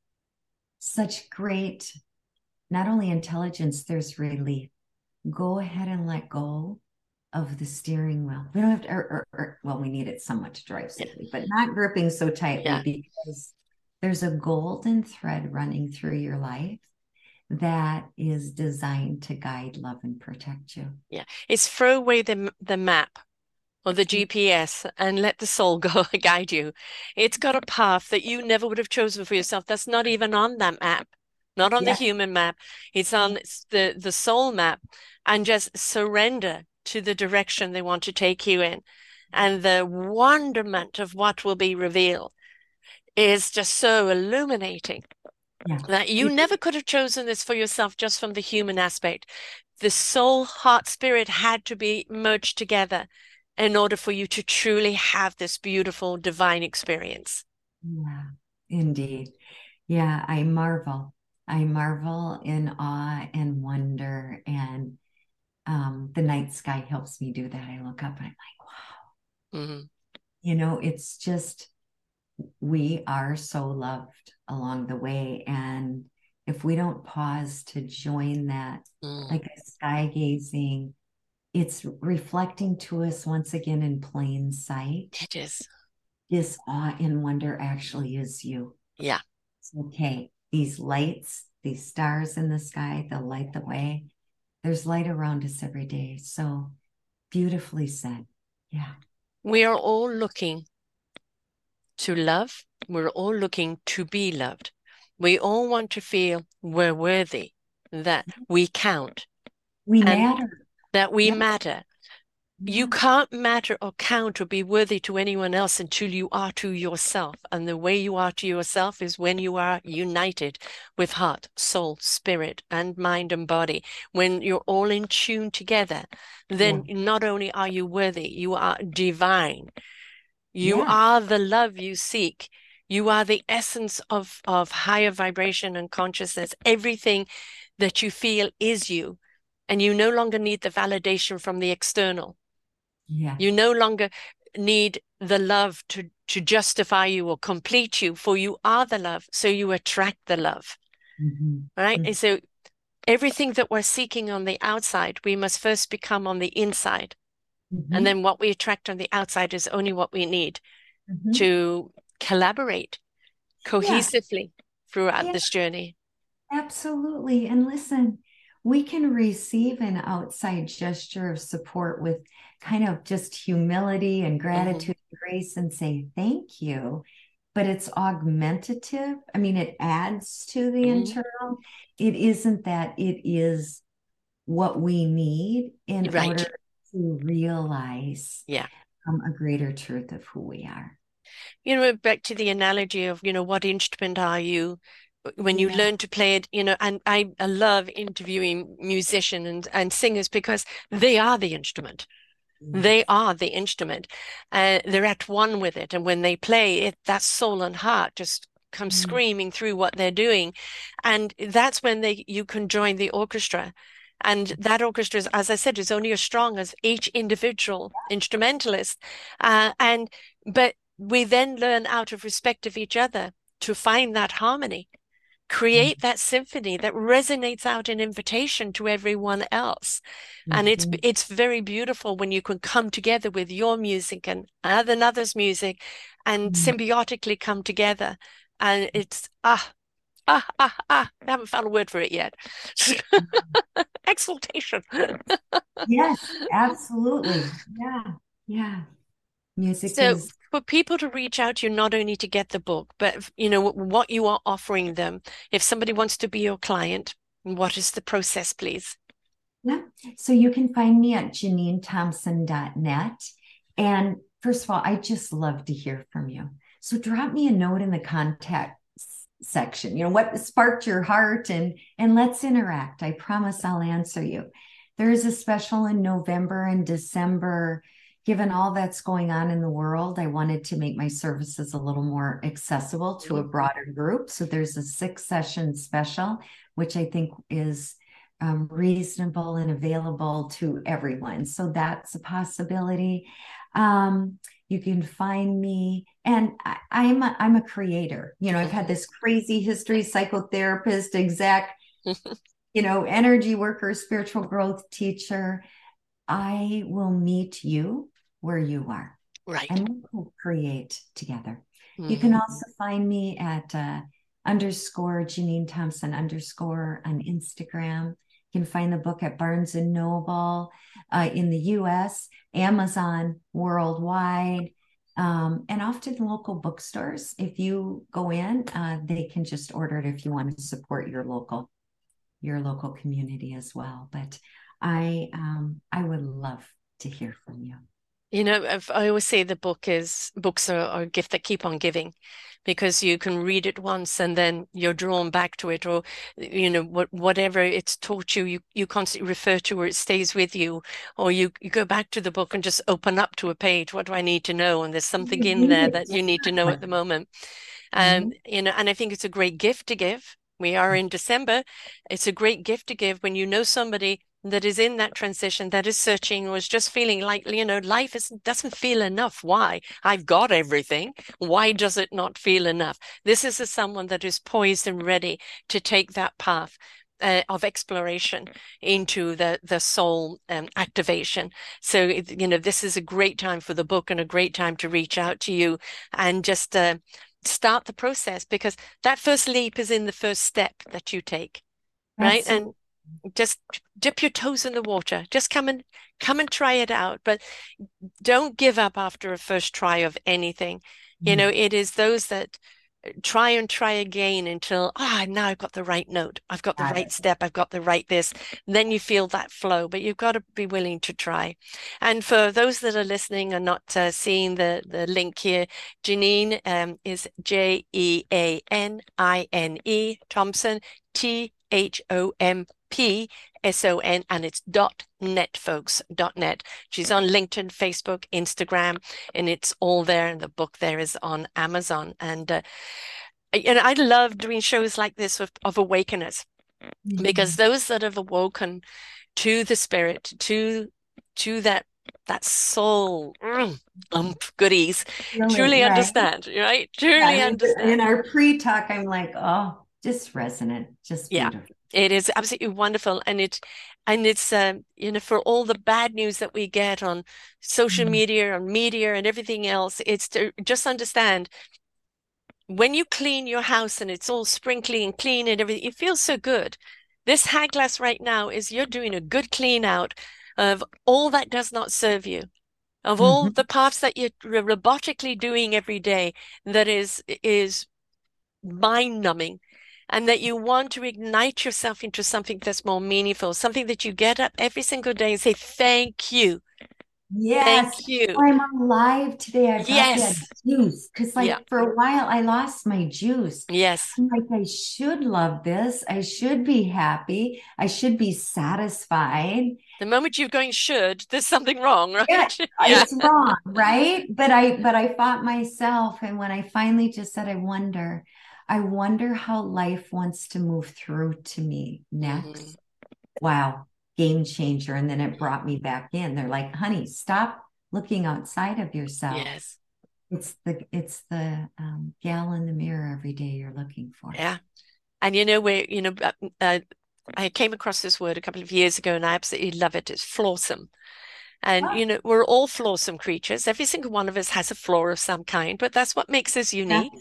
such great, not only intelligence, there's relief. Go ahead and let go of the steering wheel. We don't have to, or, or, or, well, we need it somewhat to drive safely, but not gripping so tightly yeah. because there's a golden thread running through your life that is designed to guide, love, and protect you. Yeah, it's throw away the the map or the mm-hmm. mm. GPS and let the soul go guide you. It's got a path that you never would have chosen for yourself. That's not even on that map, not on yeah. the human map. It's on the the soul map, and just surrender to the direction they want to take you in. And the wonderment of what will be revealed is just so illuminating yeah. that you never could have chosen this for yourself just from the human aspect. The soul, heart, spirit had to be merged together in order for you to truly have this beautiful divine experience. Yeah, indeed. Yeah, I marvel. I marvel in awe and wonder and um, the night sky helps me do that. I look up and I'm like, wow. Mm-hmm. You know, it's just, we are so loved along the way. And if we don't pause to join that, mm. like a sky gazing, it's reflecting to us once again in plain sight. It is. this awe and wonder actually is you. Yeah. It's okay. These lights, these stars in the sky, they'll light the way. There's light around us every day. So beautifully said. Yeah. We are all looking to love. We're all looking to be loved. We all want to feel we're worthy, that mm-hmm. we count, we matter, that we matter. You can't matter or count or be worthy to anyone else until you are to yourself. And the way you are to yourself is when you are united with heart, soul, spirit, and mind and body. When you're all in tune together, then yeah. not only are you worthy, you are divine. You yeah. are the love you seek. You are the essence of, of higher vibration and consciousness. Everything that you feel is you. And you no longer need the validation from the external. Yeah. You no longer need the love to, to justify you or complete you, for you are the love. So you attract the love. Mm-hmm. Right. Mm-hmm. And so everything that we're seeking on the outside, we must first become on the inside. Mm-hmm. And then what we attract on the outside is only what we need mm-hmm. to collaborate cohesively yeah. throughout yeah. this journey. Absolutely. And listen, we can receive an outside gesture of support with kind of just humility and mm-hmm. gratitude mm-hmm. and grace and say thank you but it's augmentative i mean it adds to the mm-hmm. internal it isn't that it is what we need in right. order to realize yeah um, a greater truth of who we are you know back to the analogy of you know what instrument are you when you yeah. learn to play it you know and I, I love interviewing musicians and, and singers because they are the instrument mm. they are the instrument uh, they're at one with it and when they play it that soul and heart just come mm. screaming through what they're doing and that's when they you can join the orchestra and that orchestra is, as i said is only as strong as each individual instrumentalist uh, and but we then learn out of respect of each other to find that harmony create mm-hmm. that symphony that resonates out an invitation to everyone else mm-hmm. and it's mm-hmm. it's very beautiful when you can come together with your music and another's music and mm-hmm. symbiotically come together and it's ah ah ah ah i haven't found a word for it yet exaltation yes absolutely yeah yeah music so is for people to reach out to you not only to get the book but you know what you are offering them. If somebody wants to be your client what is the process please? Yeah. So you can find me at janinethompson.net and first of all i just love to hear from you. So drop me a note in the contact section you know what sparked your heart and and let's interact. I promise i'll answer you. There is a special in november and december given all that's going on in the world, I wanted to make my services a little more accessible to a mm-hmm. broader group. So there's a six session special, which I think is um, reasonable and available to everyone. So that's a possibility. Um, you can find me, and I, am a, I'm a creator. You know, I've had this crazy history, psychotherapist, exec, you know, energy worker, spiritual growth teacher. I will meet you where you are. Right. And we'll create together. Mm-hmm. You can mm-hmm. also find me at uh, underscore Janine Thompson underscore on Instagram. You can find the book at Barnes and Noble uh, in the US, Amazon worldwide, um, and often local bookstores. If you go in, uh, they can just order it if you want to support your local your local community as well. But I um, I would love to hear from you. You know, I always say the book is books are, are, a gift that keep on giving because you can read it once and then you're drawn back to it or you know what whatever it's taught you you you constantly refer to or it stays with you or you you go back to the book and just open up to a page. What do I need to know? And there's something in there that you need to know at the moment. Um mm-hmm. you know and I think it's a great gift to give. We are in December. It's a great gift to give when you know somebody that is in that transition, that is searching, is just feeling like, you know, life is, doesn't feel enough. Why? I've got everything. Why does it not feel enough? This is a, someone that is poised and ready to take that path uh, of exploration into the the soul um, activation. So you know this is a great time for the book and a great time to reach out to you and just uh, start the process because that first leap is in the first step that you take, right? And just dip your toes in the water. Just come and come and try it out, but don't give up after a first try of anything. Mm-hmm. You know, it is those that try and try again until ah oh, now I've got the right note, I've got the right step, I've got the right this. then you feel that flow, but you've got to be willing to try. And for those that are listening and not uh, seeing the the link here, Janine um, is J E A N I N E Thompson T H O M P S O N and it's dot net folks dot net. She's on LinkedIn, Facebook, Instagram, and it's all there. And the book there is on Amazon. And uh, and I love doing shows like this of, of awakeners mm-hmm. because those that have awoken to the spirit, to to that that soul mm, um, goodies, really, truly right. understand, right? Truly yeah, understand. In our pre-talk, I'm like, oh, just resonant, just yeah. Beautiful. It is absolutely wonderful, and it and it's um, you know for all the bad news that we get on social mm-hmm. media and media and everything else, it's to just understand when you clean your house and it's all sprinkly and clean and everything, it feels so good. This Hagalaz right now is you're doing a good clean out of all that does not serve you of all mm-hmm. the parts that you're robotically doing every day that is is mind numbing and that you want to ignite yourself into something that's more meaningful, something that you get up every single day and say, Thank you. Yes. Thank you. Oh, I'm alive today. I got yes. juice. Because like yeah. for a while I lost my juice. Yes. I'm like, I should love this. I should be happy. I should be satisfied. The moment you're going should, there's something wrong, right? Yeah, yeah. It's wrong, right? But I but I fought myself. And when I finally just said, I wonder, I wonder how life wants to move through to me next. Mm-hmm. Wow, game changer. And then it brought me back in. They're like, honey, stop looking outside of yourself. Yes. It's the it's the um, gal in the mirror every day you're looking for. Yeah, and you know where you know uh, uh, I came across this word a couple of years ago, and I absolutely love it. It's flawsome. And, oh. you know, we're all flawsome creatures. Every single one of us has a flaw of some kind, but that's what makes us unique. Yeah.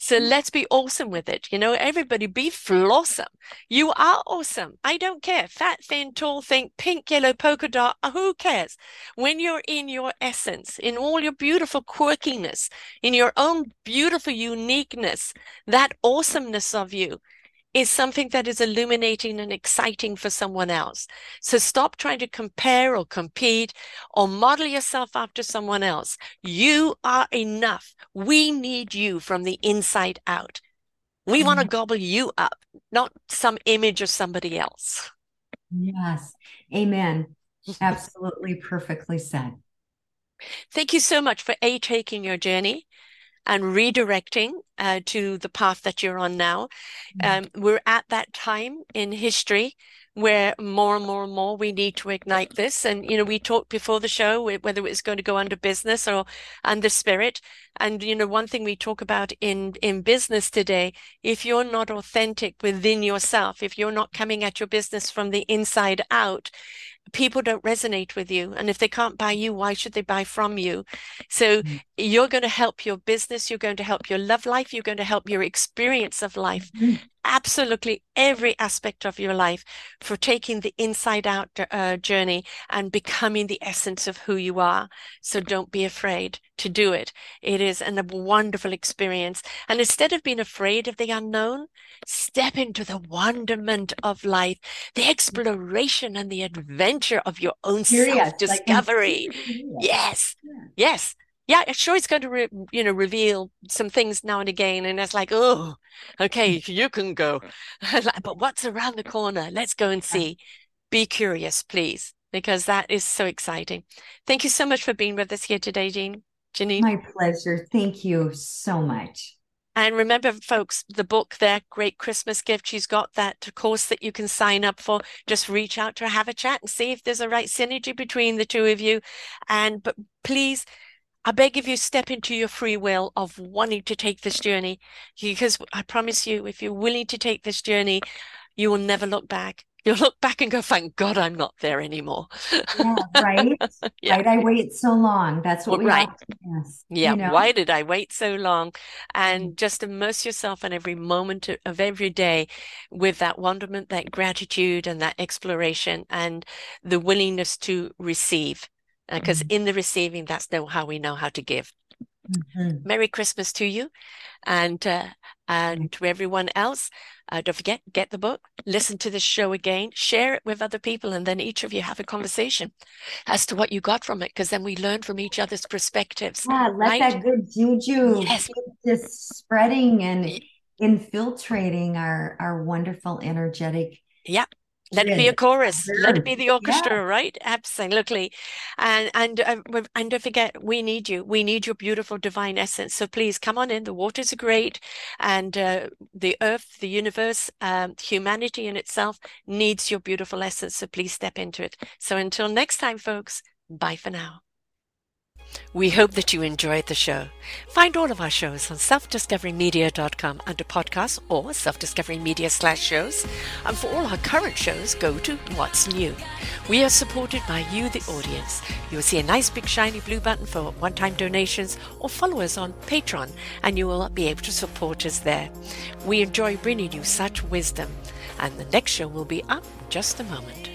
So let's be awesome with it. You know, everybody be flawsome. You are awesome. I don't care. Fat, thin, tall, think, pink, yellow, polka dot. Uh, who cares? When you're in your essence, in all your beautiful quirkiness, in your own beautiful uniqueness, that awesomeness of you, is something that is illuminating and exciting for someone else. So stop trying to compare or compete or model yourself after someone else. You are enough. We need you from the inside out. We mm-hmm. want to gobble you up, not some image of somebody else. Yes. Amen. Absolutely perfectly said. Thank you so much for A, taking your journey and redirecting uh, to the path that you're on now. Mm-hmm. Um, we're at that time in history where more and more and more we need to ignite this. And, you know, we talked before the show whether it's going to go under business or under spirit. And, you know, one thing we talk about in, in business today, if you're not authentic within yourself, if you're not coming at your business from the inside out, people don't resonate with you. And if they can't buy you, why should they buy from you? So mm-hmm. you're going to help your business, you're going to help your love life, you're going to help your experience of life. Mm-hmm. Absolutely every aspect of your life for taking the inside out uh, journey and becoming the essence of who you are. So don't be afraid to do it. It is an, a wonderful experience. And instead of being afraid of the unknown, step into the wonderment of life, the exploration and the adventure of your own self discovery. Like yes. Yeah. Yes yeah, sure, it's going to, re- you know, reveal some things now and again. And it's like, oh, okay, you can go. but what's around the corner? Let's go and see. Be curious, please, because that is so exciting. Thank you so much for being with us here today, Jean. Janine. My pleasure. Thank you so much. And remember, folks, the book there, great Christmas gift. She's got that course that you can sign up for. Just reach out to her, have a chat, and see if there's a right synergy between the two of you. And but please I beg of you, step into your free will of wanting to take this journey because I promise you, if you're willing to take this journey, you will never look back. You'll look back and go, thank God I'm not there anymore. yeah, right. yeah. Right. I wait so long. That's what well, we right. Yes. Yeah. You know? Why did I wait so long? And mm-hmm. just immerse yourself in every moment of every day with that wonderment, that gratitude, and that exploration, and the willingness to receive. Because uh, mm-hmm. in the receiving, that's how we know how to give. Mm-hmm. Merry Christmas to you and uh, and to everyone else. Uh, don't forget, get the book, listen to the show again, share it with other people, and then each of you have a conversation as to what you got from it, because then we learn from each other's perspectives. Yeah, let right? that good juju yes. just spreading and infiltrating our our wonderful energetic yeah let it be a chorus. Let it be the orchestra, yeah. right? Absolutely. And and uh, and don't forget, we need you. We need your beautiful divine essence. So please come on in. The waters are great, and uh, the earth, the universe, um, humanity in itself needs your beautiful essence. So please step into it. So until next time, folks. Bye for now. We hope that you enjoyed the show. Find all of our shows on selfdiscoverymedia.com under podcasts or self-discovery slash shows. And for all our current shows, go to What's New. We are supported by you, the audience. You'll see a nice big shiny blue button for one-time donations or follow us on Patreon and you will be able to support us there. We enjoy bringing you such wisdom. And the next show will be up just a moment.